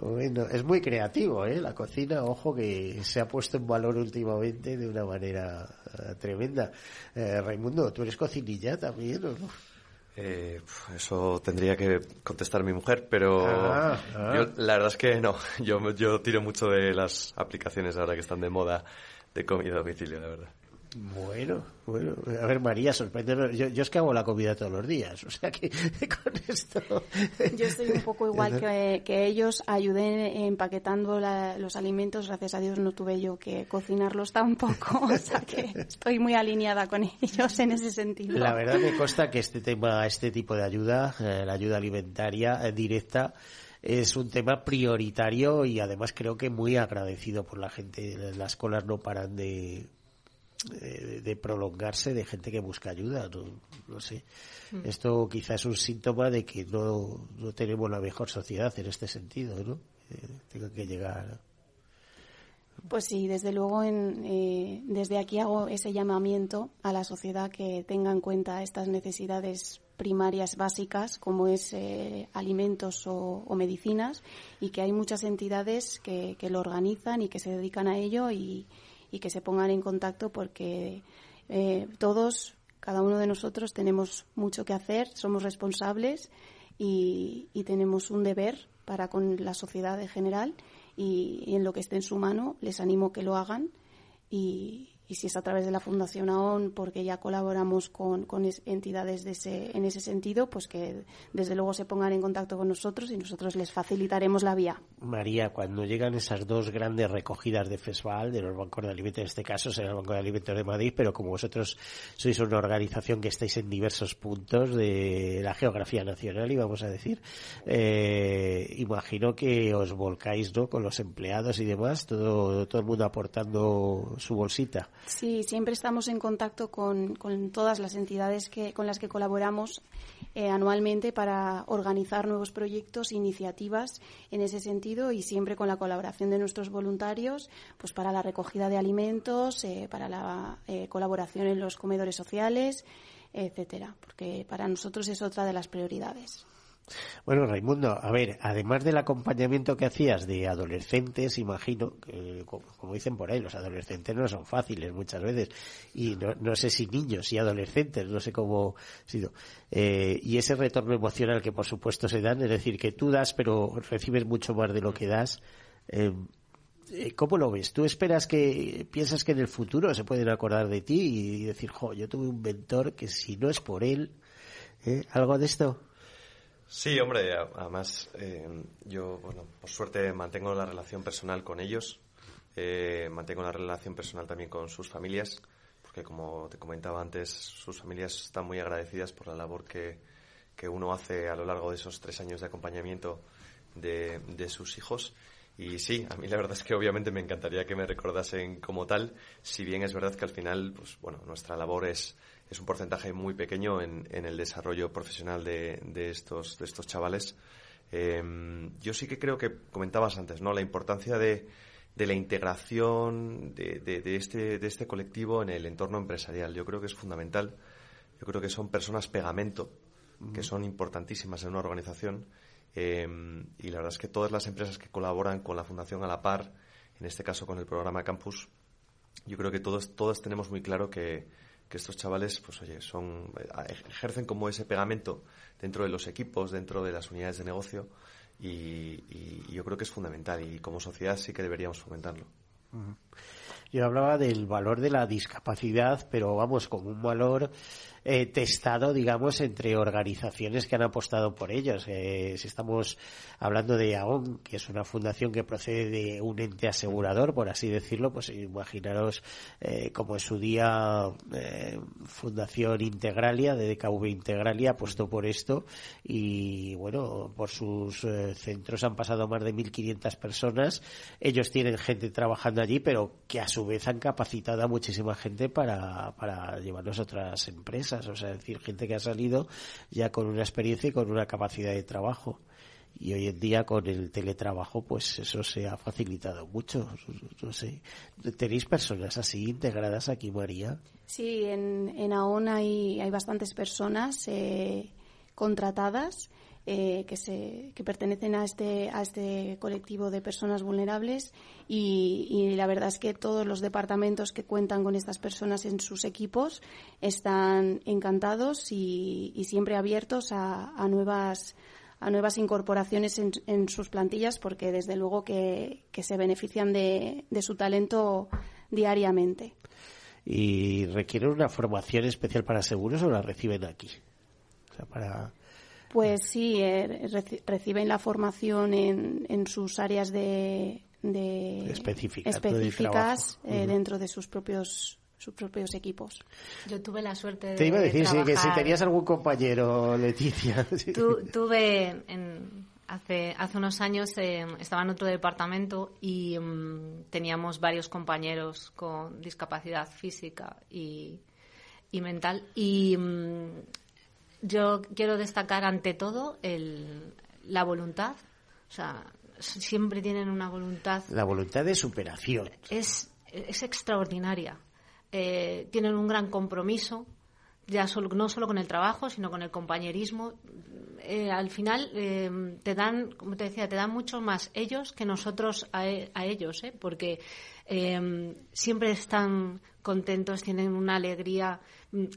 Bueno, es muy creativo, ¿eh? La cocina, ojo, que se ha puesto en valor últimamente de una manera uh, tremenda. Eh, Raimundo, ¿tú eres cocinilla también o no? Eh, eso tendría que contestar mi mujer, pero ah, ah. Yo, la verdad es que no. Yo, yo tiro mucho de las aplicaciones ahora que están de moda de comida a domicilio, la verdad. Bueno, bueno, a ver María, sorprende. Yo, yo, es que hago la comida todos los días, o sea que con esto. Yo estoy un poco igual que, que ellos, ayudé empaquetando la, los alimentos, gracias a Dios no tuve yo que cocinarlos tampoco, o sea que estoy muy alineada con ellos en ese sentido. La verdad me consta que este tema, este tipo de ayuda, eh, la ayuda alimentaria eh, directa, es un tema prioritario y además creo que muy agradecido por la gente. Las colas no paran de de, prolongarse de gente que busca ayuda. No, sé. Mm. Esto quizás es un síntoma de que no, no tenemos la mejor sociedad en este sentido, ¿no? Eh, tenga que llegar. Pues sí, desde luego en, eh, desde aquí hago ese llamamiento a la sociedad que tenga en cuenta estas necesidades primarias básicas como es eh, alimentos o, o, medicinas y que hay muchas entidades que, que, lo organizan y que se dedican a ello y, y que se pongan en contacto porque eh, todos, cada uno de nosotros tenemos mucho que hacer, somos responsables y, tenemos un deber para con la sociedad en general y, y, en lo que esté en su mano les animo que lo hagan y, y si es a través de la Fundación AON, porque ya colaboramos con, con entidades de ese, en ese sentido, pues que desde luego se pongan en contacto con nosotros y nosotros les facilitaremos la vía. María, cuando llegan esas dos grandes recogidas de FESVAL, de los bancos de alimentos, en este caso será el Banco de Alimentos de Madrid, pero como vosotros sois una organización que estáis en diversos puntos de la geografía nacional, y vamos a decir, eh, imagino que os volcáis ¿no? con los empleados y demás, todo, todo el mundo aportando su bolsita. Sí, siempre estamos en contacto con, todas las entidades que, con las que colaboramos eh, anualmente para organizar nuevos proyectos, iniciativas en ese sentido y siempre con la colaboración de nuestros voluntarios, pues para la recogida de alimentos, eh, para la eh, colaboración en los comedores sociales, etcétera, porque para nosotros es otra de las prioridades. Bueno, Raimundo, a ver, además del acompañamiento que hacías de adolescentes, imagino, que, como dicen por ahí, los adolescentes no son fáciles muchas veces, y no, sé si niños y adolescentes, no sé cómo sido. Eh, y ese retorno emocional que por supuesto se dan, es decir, que tú das, pero recibes mucho más de lo que das. Eh, eh, ¿Cómo lo ves? ¿Tú esperas que piensas que en el futuro se pueden acordar de ti y decir, jo, yo tuve un mentor que si no es por él, algo de esto? Sí, hombre, además eh, yo, bueno, por suerte mantengo la relación personal con ellos, eh, mantengo la relación personal también con sus familias, porque como te comentaba antes, sus familias están muy agradecidas por la labor que, que uno hace a lo largo de esos tres años de acompañamiento de, de sus hijos. Y sí, a mí la verdad es que obviamente me encantaría que me recordasen como tal, si bien es verdad que al final, pues bueno, nuestra labor es es un porcentaje muy pequeño en, el desarrollo profesional de, estos, de estos chavales. Em, yo sí que creo que comentabas antes, ¿no? La importancia de, la integración de, este, de este colectivo en el entorno empresarial. Yo creo que es fundamental. Yo creo que son personas pegamento, que son importantísimas en una organización. Em, y la verdad es que todas las empresas que colaboran con la Fundación a la par, en este caso con el programa Campus, yo creo que todos, todos tenemos muy claro que, que estos chavales, pues oye, son, eh, ejercen como ese pegamento dentro de los equipos, dentro de las unidades de negocio y, yo creo que es fundamental y como sociedad sí que deberíamos fomentarlo. Yo hablaba del valor de la discapacidad, pero vamos, como un valor eh, testado, digamos, entre organizaciones que han apostado por ellos. Eh, si estamos hablando de AON, que es una fundación que procede de un ente asegurador, por así decirlo, pues imaginaros eh, como en su día eh, Fundación Integralia, de DKV Integralia, apostó por esto y, bueno, por sus eh, centros han pasado más de 1.500 personas. Ellos tienen gente trabajando allí, pero que a su vez han capacitado a muchísima gente para, para llevarlos a otras empresas. O sea, es decir, gente que ha salido ya con una experiencia y con una capacidad de trabajo. Y hoy en día con el teletrabajo pues eso se ha facilitado mucho tenéis personas así integradas aquí María sí en, en AON hay, hay bastantes personas eh, contratadas eh, que, se, que pertenecen a este, a este colectivo de personas vulnerables y, y, la verdad es que todos los departamentos que cuentan con estas personas en sus equipos están encantados y, y siempre abiertos a, nuevas a nuevas incorporaciones en, en, sus plantillas porque desde luego que, que se benefician de, de, su talento diariamente. ¿Y requieren una formación especial para seguros o la reciben aquí? O sea, para... Pues sí, eh, reci reciben la formación en, en sus áreas de, de específicas, específicas de eh, uh -huh. dentro de sus propios sus propios equipos. Yo tuve la suerte de Te iba a decir trabajar... sí, que si tenías algún compañero, Leticia. Tu, tuve en, hace, hace unos años eh, estaba en otro departamento y um, teníamos varios compañeros con discapacidad física y, y mental y um, yo quiero destacar ante todo el, la voluntad, o sea, siempre tienen una voluntad. La voluntad de superación. Es, es extraordinaria eh, tienen un gran compromiso, ya solo, no solo con el trabajo, sino con el compañerismo. Eh, al final eh, te dan, como te decía, te dan mucho más ellos que nosotros a, a ellos, ¿eh? porque siempre están contentos, tienen una alegría.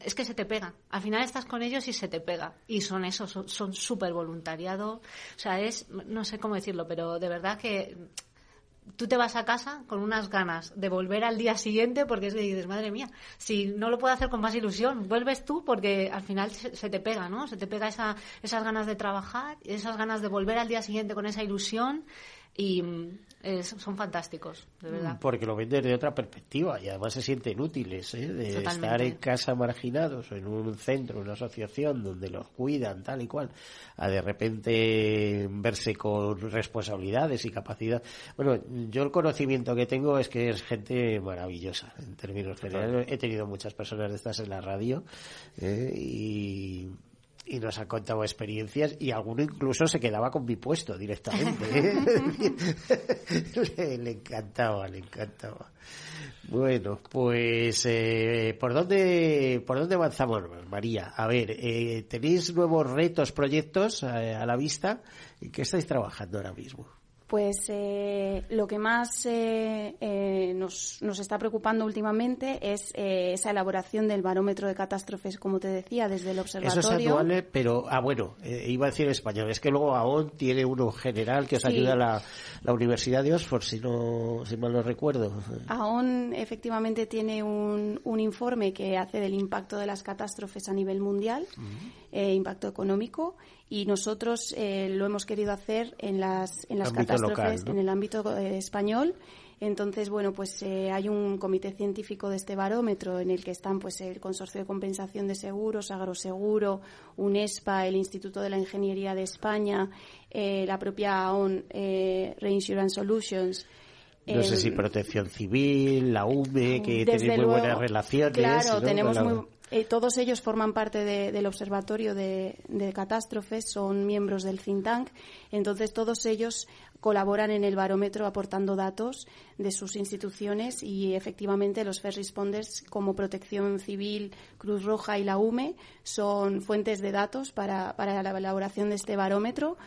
Es que se te pega. Al final estás con ellos y se te pega. Y son eso, son súper voluntariado. O sea, es, no sé cómo decirlo, pero de verdad que tú te vas a casa con unas ganas de volver al día siguiente porque es que dices, madre mía, si no lo puedo hacer con más ilusión, vuelves tú porque al final se, se te pega, ¿no? Se te pega esa, esas ganas de trabajar, esas ganas de volver al día siguiente con esa ilusión y es, son fantásticos, de verdad. Porque lo ven desde otra perspectiva y además se sienten útiles, ¿eh? de Totalmente. estar en casa marginados o en un centro, una asociación donde los cuidan, tal y cual, a de repente verse con responsabilidades y capacidad. Bueno, yo el conocimiento que tengo es que es gente maravillosa en términos generales. He tenido muchas personas de estas en la radio ¿eh? y y nos ha contado experiencias y alguno incluso se quedaba con mi puesto directamente. le, le, encantaba, le encantaba. Bueno, pues eh, ¿por dónde por dónde avanzamos, María? A ver, eh, tenéis nuevos retos, proyectos eh, a la vista. ¿En qué estáis trabajando ahora mismo? Pues eh, lo que más eh, eh, nos, nos, está preocupando últimamente es eh, esa elaboración del barómetro de catástrofes, como te decía, desde el observatorio. Eso es anual, pero, ah, bueno, eh, iba a decir en español, es que luego AON tiene uno general que os sí. ayuda la, la Universidad de Oxford, si, no, si mal no recuerdo. AON efectivamente tiene un, un informe que hace del impacto de las catástrofes a nivel mundial, uh -huh. impacto económico, y nosotros eh, lo hemos querido hacer en las, en las catástrofes local, ¿no? en el ámbito eh, español. Entonces, bueno, pues eh, hay un comité científico de este barómetro en el que están pues el Consorcio de Compensación de Seguros, Agroseguro, UNESPA, el Instituto de la Ingeniería de España, eh, la propia ON Reinsurance Solutions. No sé si Protección Civil, la UME, que tienen muy buenas relaciones. Claro, ¿no? tenemos muy, eh, todos ellos forman parte de, del Observatorio de, Catástrofes, son miembros del think tank, entonces todos ellos colaboran en el barómetro aportando datos de sus instituciones y efectivamente los first responders como Protección Civil, Cruz Roja y la UME son fuentes de datos para la elaboración de este barómetro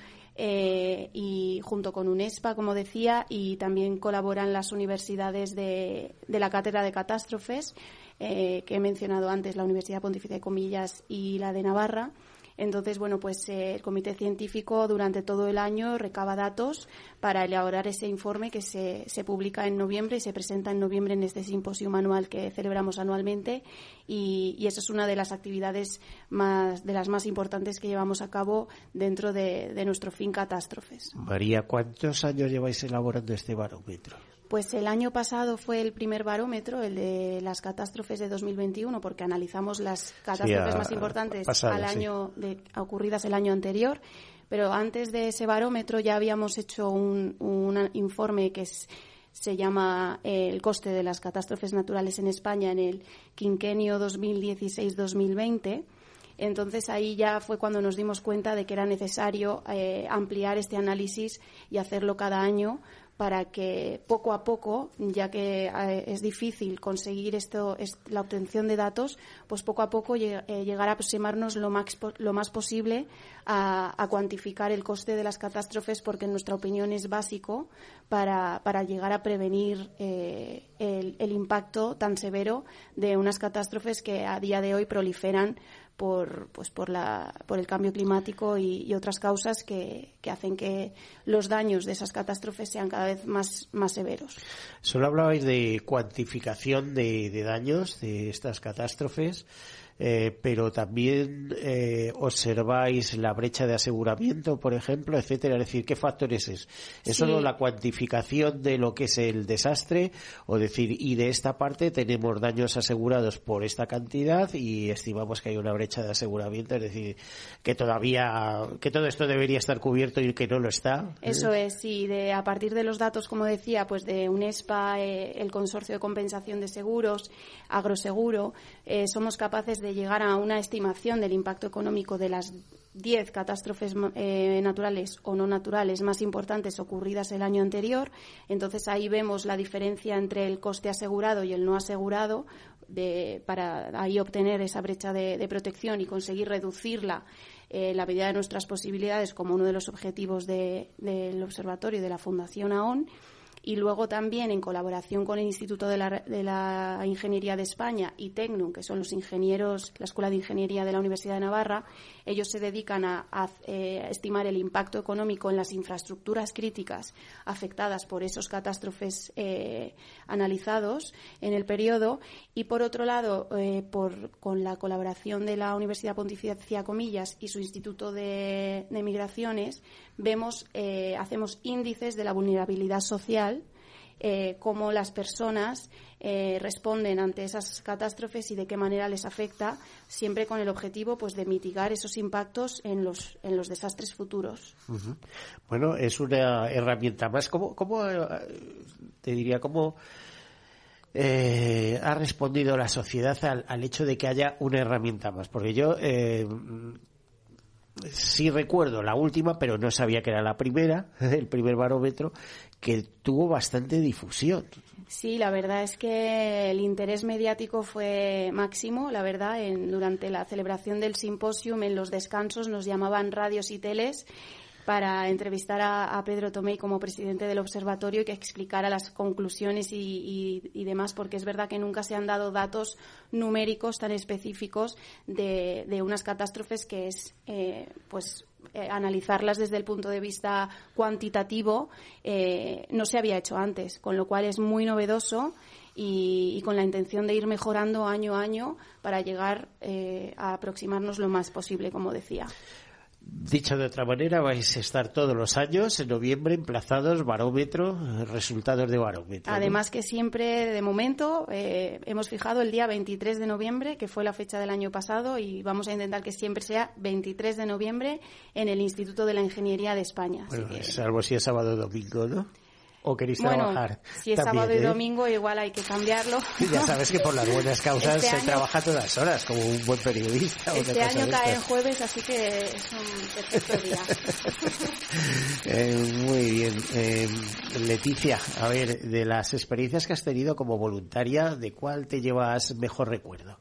eh, y junto con UNESPA, como decía, y también colaboran las universidades de, de la Cátedra de Catástrofes, eh, que he mencionado antes, la Universidad Pontificia de Comillas y la de Navarra. Entonces, bueno, pues eh, el comité científico durante todo el año recaba datos para elaborar ese informe que se, se publica en noviembre y se presenta en noviembre en este simposio anual que celebramos anualmente y, y esa es una de las actividades más, de las más importantes que llevamos a cabo dentro de, de nuestro fin catástrofes. María, ¿cuántos años lleváis elaborando este barómetro? Pues el año pasado fue el primer barómetro, el de las catástrofes de 2021, porque analizamos las catástrofes Sí, más importantes pasado, al sí. año de, ocurridas el año anterior. Pero antes de ese barómetro ya habíamos hecho un, un informe que es- se llama eh, El coste de las catástrofes naturales en España en el quinquenio 2016-2020. Entonces ahí ya fue cuando nos dimos cuenta de que era necesario eh, ampliar este análisis y hacerlo cada año para que poco a poco, ya que eh, es difícil conseguir esto, es- la obtención de datos, pues poco a poco eh, llegar a aproximarnos lo más, lo más posible a, a cuantificar el coste de las catástrofes, porque en nuestra opinión es básico para, para llegar a prevenir eh, el, el impacto tan severo de unas catástrofes que a día de hoy proliferan por, pues por, la, por el cambio climático y, otras causas que, que hacen que los daños de esas catástrofes sean cada vez más, más severos. Solo hablabais de cuantificación de, de daños de estas catástrofes, eh, pero también eh, observáis la brecha de aseguramiento, por ejemplo, etcétera. Es decir, ¿qué factores es? ¿Es Sí. solo la cuantificación de lo que es el desastre? O decir, y de esta parte tenemos daños asegurados por esta cantidad y estimamos que hay una brecha de aseguramiento, es decir, que todavía, que todo esto debería estar cubierto y que no lo está. Eso es, sí, de, a partir de los datos, como decía, pues de UNESPA, eh, el Consorcio de Compensación de Seguros, Agroseguro, eh, somos capaces de llegar a una estimación del impacto económico de las 10 catástrofes eh, naturales o no naturales más importantes ocurridas el año anterior. Entonces ahí vemos la diferencia entre el coste asegurado y el no asegurado de- para ahí obtener esa brecha de, de protección y conseguir reducirla eh, en la medida de nuestras posibilidades como uno de los objetivos de- del observatorio de la Fundación AON. Y luego también en colaboración con el Instituto de la, de la Ingeniería de España y Tecnum, que son los ingenieros, la Escuela de Ingeniería de la Universidad de Navarra, ellos se dedican a, eh, estimar el impacto económico en las infraestructuras críticas afectadas por esos catástrofes eh, analizados en el periodo. Y por otro lado, eh, por, con la colaboración de la Universidad Pontificia Comillas y su Instituto de Migraciones, vemos, eh, hacemos índices de la vulnerabilidad social, eh, cómo las personas eh, responden ante esas catástrofes y de qué manera les afecta, siempre con el objetivo pues de mitigar esos impactos en los, en los desastres futuros. Bueno, es una herramienta más. ¿Cómo, cómo eh, te diría, cómo ha respondido la sociedad al, hecho de que haya una herramienta más? Porque yo sí recuerdo la última, pero no sabía que era la primera, el primer barómetro, que tuvo bastante difusión. Sí, la verdad es que el interés mediático fue máximo, la verdad, en, durante la celebración del simposium, en los descansos nos llamaban radios y teles para entrevistar a, Pedro Tomei como presidente del observatorio y que explicara las conclusiones y demás, porque es verdad que nunca se han dado datos numéricos tan específicos de, de unas catástrofes que es, eh, pues, eh, analizarlas desde el punto de vista cuantitativo eh, no se había hecho antes, con lo cual es muy novedoso y, y con la intención de ir mejorando año a año para llegar eh, a aproximarnos lo más posible, como decía. Dicho de otra manera, vais a estar todos los años, en noviembre, emplazados, barómetro, resultados de barómetro. ¿no? Además que siempre, de momento, eh, hemos fijado el día 23 de noviembre, que fue la fecha del año pasado, y vamos a intentar que siempre sea 23 de noviembre en el Instituto de la Ingeniería de España. Así Bueno, que- salvo si es sábado o domingo, ¿no? ¿O queréis bueno, trabajar? si es también, sábado y ¿eh? domingo, igual hay que cambiarlo. Ya sabes que por las buenas causas Este se año- trabaja todas horas, como un buen periodista. Este año cae en jueves, así que es un perfecto día. Eh, muy bien. Eh, Leticia, a ver, de las experiencias que has tenido como voluntaria, ¿de cuál te llevas mejor recuerdo?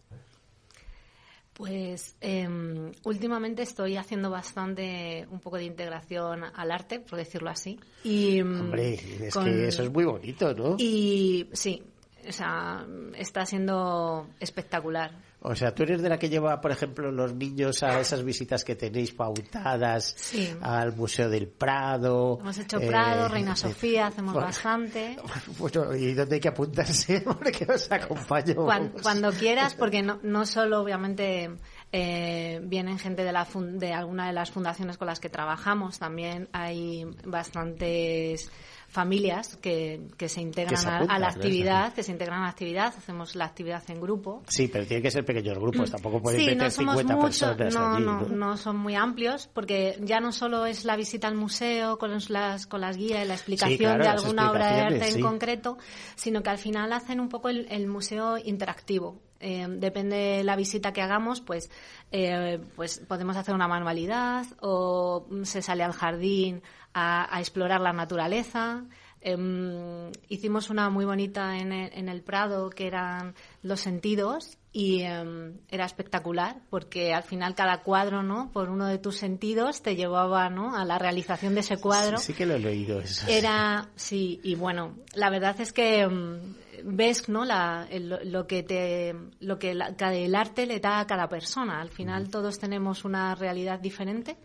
Pues em, últimamente estoy haciendo bastante un poco de integración al arte, por decirlo así. Y, em, Hombre, es con- que eso es muy bonito, ¿no? Y sí, o sea, está siendo espectacular. O sea, tú eres de la que lleva, por ejemplo, los niños a esas visitas que tenéis pautadas al Museo del Prado. Hemos hecho Prado, eh, Reina Sofía, hacemos bastante. Bueno, ¿y dónde hay que apuntarse? Porque os acompaño. Cuando, quieras, porque no, no solo, obviamente, eh, vienen gente de, la de alguna de las fundaciones con las que trabajamos. También hay bastantes familias que, que se integran a, la actividad, que se integran a la actividad, hacemos la actividad en grupo. Sí, pero tiene que ser pequeños grupos, tampoco pueden sí, no 50 personas no, no, ¿no? son muy amplios, porque ya no solo es la visita al museo con las, con las guías y la explicación de alguna obra de arte en concreto, sino que al final hacen un poco el, museo interactivo. Eh, depende de la visita que hagamos, pues, eh, pues podemos hacer una manualidad o se sale al jardín a, explorar la naturaleza. Em, hicimos una muy bonita en el, Prado que eran los sentidos y em, era espectacular porque al final cada cuadro, ¿no? Por uno de tus sentidos te llevaba, ¿no? A la realización de ese cuadro. Sí, que lo he leído eso. Era, sí, y bueno, la verdad es que em, ves, ¿no? La, lo que te, lo que el arte le da a cada persona. Al final todos tenemos una realidad diferente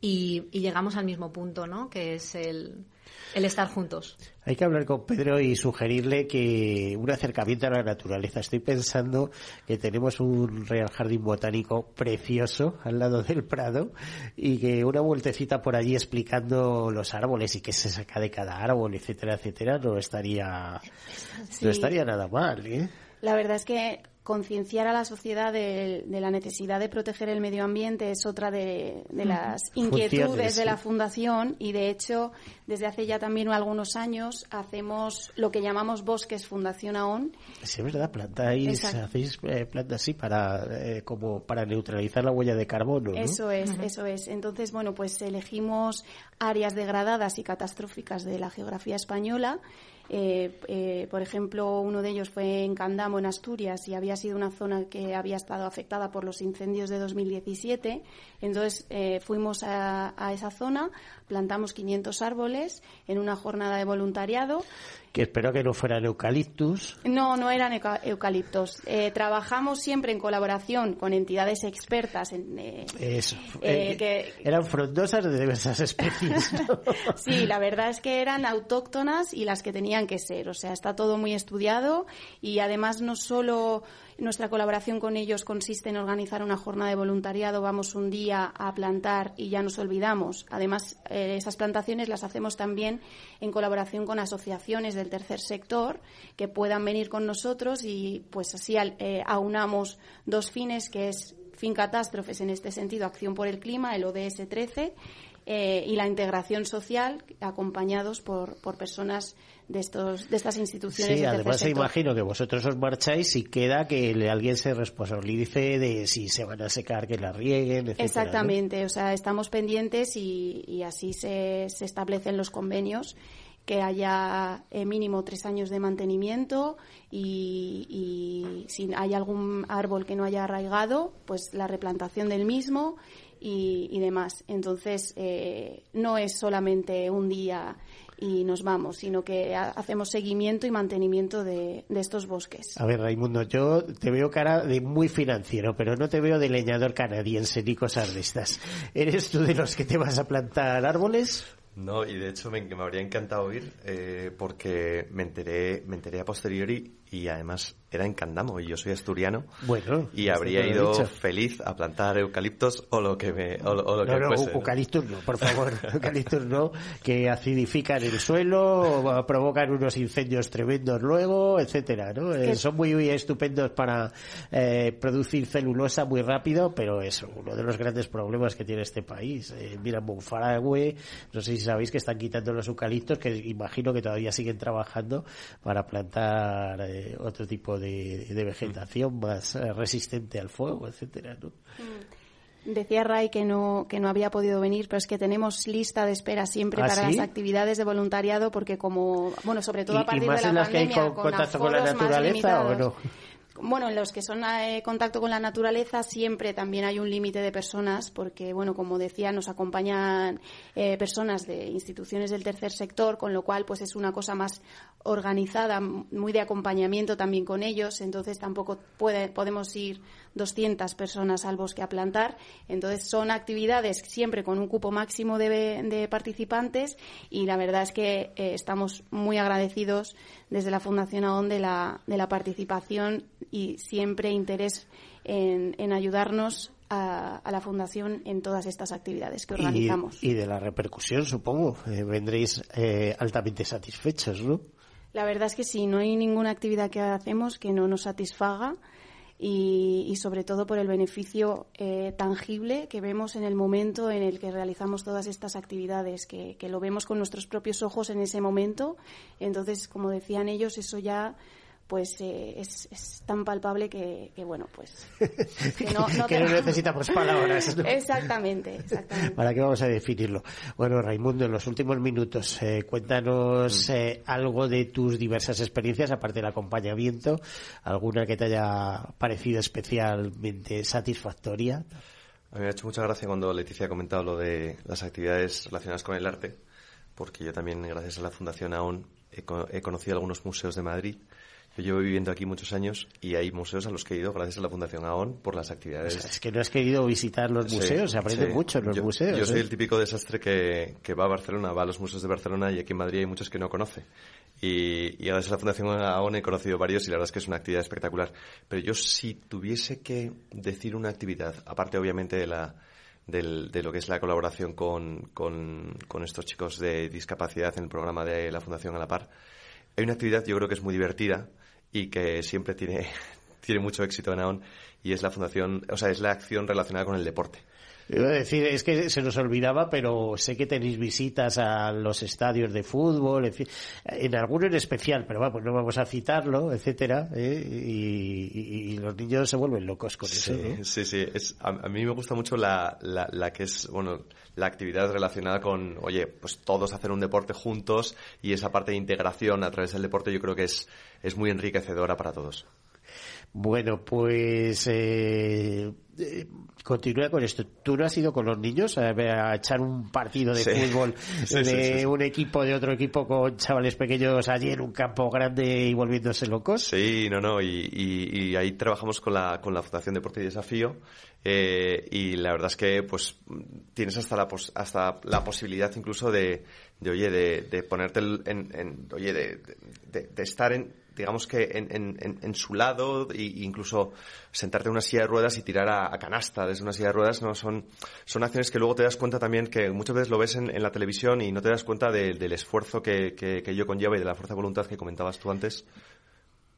y, llegamos al mismo punto, ¿no? Que es el, el estar juntos. Hay que hablar con Pedro y sugerirle que un acercamiento a la naturaleza. Estoy pensando que tenemos un Real Jardín Botánico precioso al lado del Prado y que una vueltecita por allí explicando los árboles y qué se saca de cada árbol, etcétera, etcétera, no estaría, no estaría nada mal, ¿eh? La verdad es que concienciar a la sociedad de, la necesidad de proteger el medio ambiente es otra de, las inquietudes de la Fundación y, de hecho, desde hace ya también algunos años hacemos lo que llamamos Bosques Fundación AON. Sí, es verdad, plantáis, hacéis eh, plantas así para, eh, como para neutralizar la huella de carbono. Eso es, eso es. Entonces, bueno, pues elegimos áreas degradadas y catastróficas de la geografía española eh, eh, por ejemplo, uno de ellos fue en Candamo, en Asturias, y había sido una zona que había estado afectada por los incendios de 2017. Entonces eh, fuimos a, a, esa zona, plantamos 500 árboles en una jornada de voluntariado que espero que no fueran eucaliptus. No, no eran eucaliptos. Eh, trabajamos siempre en colaboración con entidades expertas. En, eh, Eso. Eh, que, eran frondosas de diversas especies. sí, la verdad es que eran autóctonas y las que tenían que ser. O sea, está todo muy estudiado y además no solo nuestra colaboración con ellos consiste en organizar una jornada de voluntariado. Vamos un día a plantar y ya nos olvidamos. Además, eh, esas plantaciones las hacemos también en colaboración con asociaciones del tercer sector que puedan venir con nosotros y pues así eh, aunamos dos fines que es fin catástrofes en este sentido, acción por el clima, el ODS 13 eh, y la integración social acompañados por, por personas de estos de estas instituciones. Sí, además imagino que vosotros os marcháis y queda que alguien se responsabilice de si se van a secar, que la rieguen, etc. Exactamente, o sea, estamos pendientes y, así se, se establecen los convenios que haya eh, mínimo tres años de mantenimiento y, y, si hay algún árbol que no haya arraigado, pues la replantación del mismo y, demás. Entonces, eh, no es solamente un día y nos vamos, sino que hacemos seguimiento y mantenimiento de, estos bosques. A ver, Raimundo, yo te veo cara de muy financiero, pero no te veo de leñador canadiense ni cosas de estas. ¿Eres tú de los que te vas a plantar árboles? No, y de hecho me, me habría encantado oír eh, porque me enteré, me enteré a posteriori y además era en Candamo y yo soy asturiano. Bueno, y habría ido feliz a plantar eucaliptos o lo que me o, lo no, no, eucaliptos no, por favor, eucaliptos no, que acidifican el suelo, provocan unos incendios tremendos luego, etcétera, ¿no? Eh, son muy, estupendos para eh, producir celulosa muy rápido, pero es uno de los grandes problemas que tiene este país. Eh, mira, Monfaragüe, no sé si sabéis que están quitando los eucaliptos, que imagino que todavía siguen trabajando para plantar eh, otro tipo de, vegetación más eh, resistente al fuego, etcétera, ¿no? Mm. Decía Ray que no, que no había podido venir, pero es que tenemos lista de espera siempre ¿Ah, para las actividades de voluntariado, porque como, bueno, sobre todo a partir de la las que hay con, contacto con la naturaleza o no? Bueno, en los que son eh, contacto con la naturaleza siempre también hay un límite de personas porque, bueno, como decía, nos acompañan eh, personas de instituciones del tercer sector, con lo cual pues es una cosa más organizada, muy de acompañamiento también con ellos, entonces tampoco puede, podemos ir 200 personas al bosque a plantar. Entonces son actividades siempre con un cupo máximo de, participantes y la verdad es que eh, estamos muy agradecidos desde la Fundación AON de la, de la participación y siempre interés en, ayudarnos a, la Fundación en todas estas actividades que organizamos. Y, de la repercusión, supongo. Eh, vendréis eh, altamente satisfechos, ¿no? La verdad es que sí, no hay ninguna actividad que hacemos que no nos satisfaga y, sobre todo por el beneficio eh, tangible que vemos en el momento en el que realizamos todas estas actividades, que, que, lo vemos con nuestros propios ojos en ese momento. Entonces, como decían ellos, eso ya pues eh, es, es, tan palpable que, bueno, pues... Que no, no, necesitamos palabras. Exactamente, exactamente. ¿Para qué vamos a definirlo? Bueno, Raimundo, en los últimos minutos, eh, cuéntanos mm. eh, algo de tus diversas experiencias, aparte del acompañamiento, alguna que te haya parecido especialmente satisfactoria. A mí me ha hecho mucha gracia cuando Leticia ha comentado lo de las actividades relacionadas con el arte, porque yo también, gracias a la Fundación AON, he conocido algunos museos de Madrid yo llevo viviendo aquí muchos años y hay museos a los que he ido gracias a la Fundación AON por las actividades. es que no has querido visitar los museos, se aprende mucho en los museos. Yo soy ¿eh? el típico desastre que, que, va a Barcelona, va a los museos de Barcelona y aquí en Madrid hay muchos que no conoce. Y, y gracias a la Fundación AON he conocido varios y la verdad es que es una actividad espectacular. Pero yo si tuviese que decir una actividad, aparte obviamente de la, de lo que es la colaboración con, con, con, estos chicos de discapacidad en el programa de la Fundación a la Par. Hay una actividad yo creo que es muy divertida y que siempre tiene, tiene mucho éxito en AON y es la fundación, o sea, es la acción relacionada con el deporte. Iba a decir, es que se nos olvidaba, pero sé que tenéis visitas a los estadios de fútbol, en, fin, en alguno en especial, pero bueno, pues no vamos a citarlo, etcétera, ¿eh? y, los niños se vuelven locos con eso. Sí, sí, es, a, mí me gusta mucho la, la, la, que es, bueno, la actividad relacionada con, oye, pues todos hacer un deporte juntos y esa parte de integración a través del deporte yo creo que es, es muy enriquecedora para todos. Bueno, pues eh, eh, continúa con esto. ¿Tú no has ido con los niños a, echar un partido de fútbol de un equipo de otro equipo con chavales pequeños allí en un campo grande y volviéndose locos? Sí, no, no. Y, ahí trabajamos con la, con la Fundación Deporte y Desafío. Eh, y la verdad es que pues tienes hasta la, hasta la posibilidad incluso de, de oye, de, ponerte en, oye, de estar en digamos que en, su lado e incluso sentarte en una silla de ruedas y tirar a, canasta desde una silla de ruedas no son son acciones que luego te das cuenta también que muchas veces lo ves en, la televisión y no te das cuenta del esfuerzo que, que, que, yo conlleva y de la fuerza de voluntad que comentabas tú antes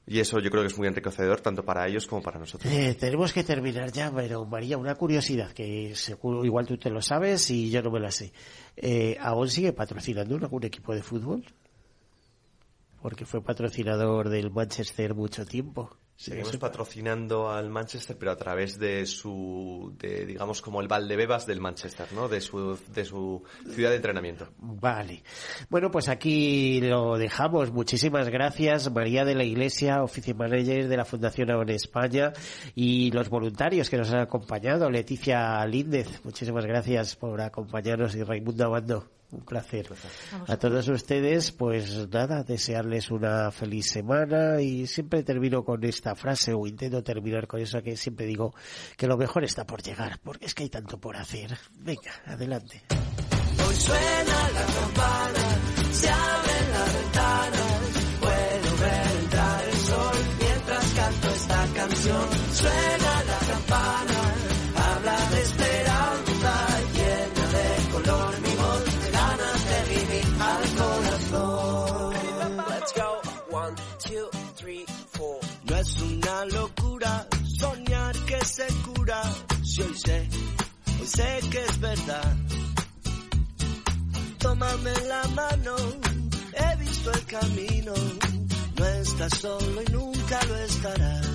y eso yo creo que es muy enriquecedor tanto para ellos como para nosotros. Eh, tenemos que terminar ya, pero María, una curiosidad que seguro igual tú te lo sabes y yo no me la sé. Eh, ¿Aún sigue patrocinando algún equipo de fútbol? Porque fue patrocinador del Manchester mucho tiempo. Seguimos patrocinando al Manchester, pero a través de su, de, digamos, como el Valdebebas del Manchester, ¿no? De su, de su ciudad de entrenamiento. Vale. Bueno, pues aquí lo dejamos. Muchísimas gracias, María de la Iglesia, Oficio Manager de la Fundación AON España, y los voluntarios que nos han acompañado, Leticia Líndez. Muchísimas gracias por acompañarnos y Raimundo Abando. Un placer. A todos ustedes, pues nada, desearles una feliz semana y siempre termino con esta frase o intento terminar con eso que siempre digo que lo mejor está por llegar, porque es que hay tanto por hacer. Venga, adelante. Hoy suena la campana, se cura, si hoy sé, hoy sé que es verdad tómame la mano, he visto el camino, no estás solo y nunca lo estarás.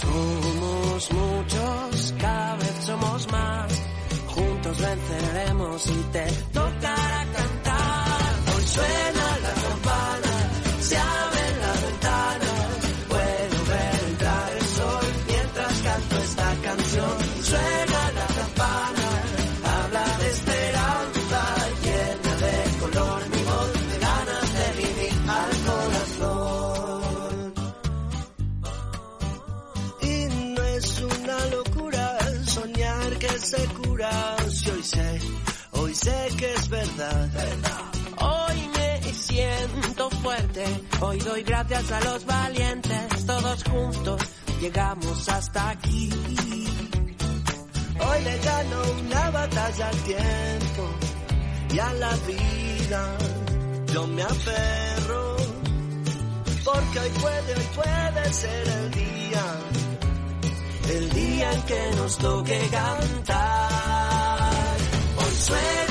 Somos muchos, cada vez somos más, juntos venceremos y te tocará cantar. Hoy suena la gracias a los valientes, todos juntos llegamos hasta aquí. Hoy le gano una batalla al tiempo y a la vida. Yo me aferro, porque hoy puede, hoy puede ser el día, el día en que nos toque cantar. Hoy suena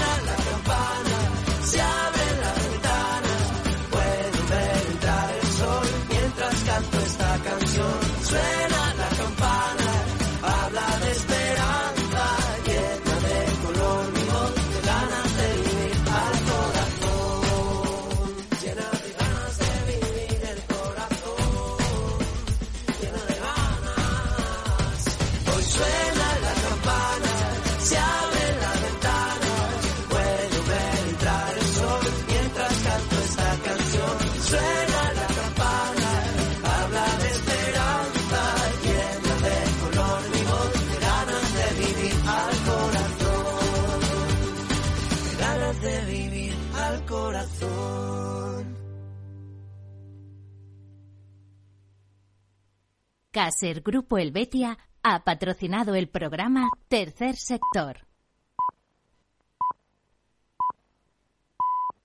Caser Grupo Helvetia ha patrocinado el programa Tercer Sector.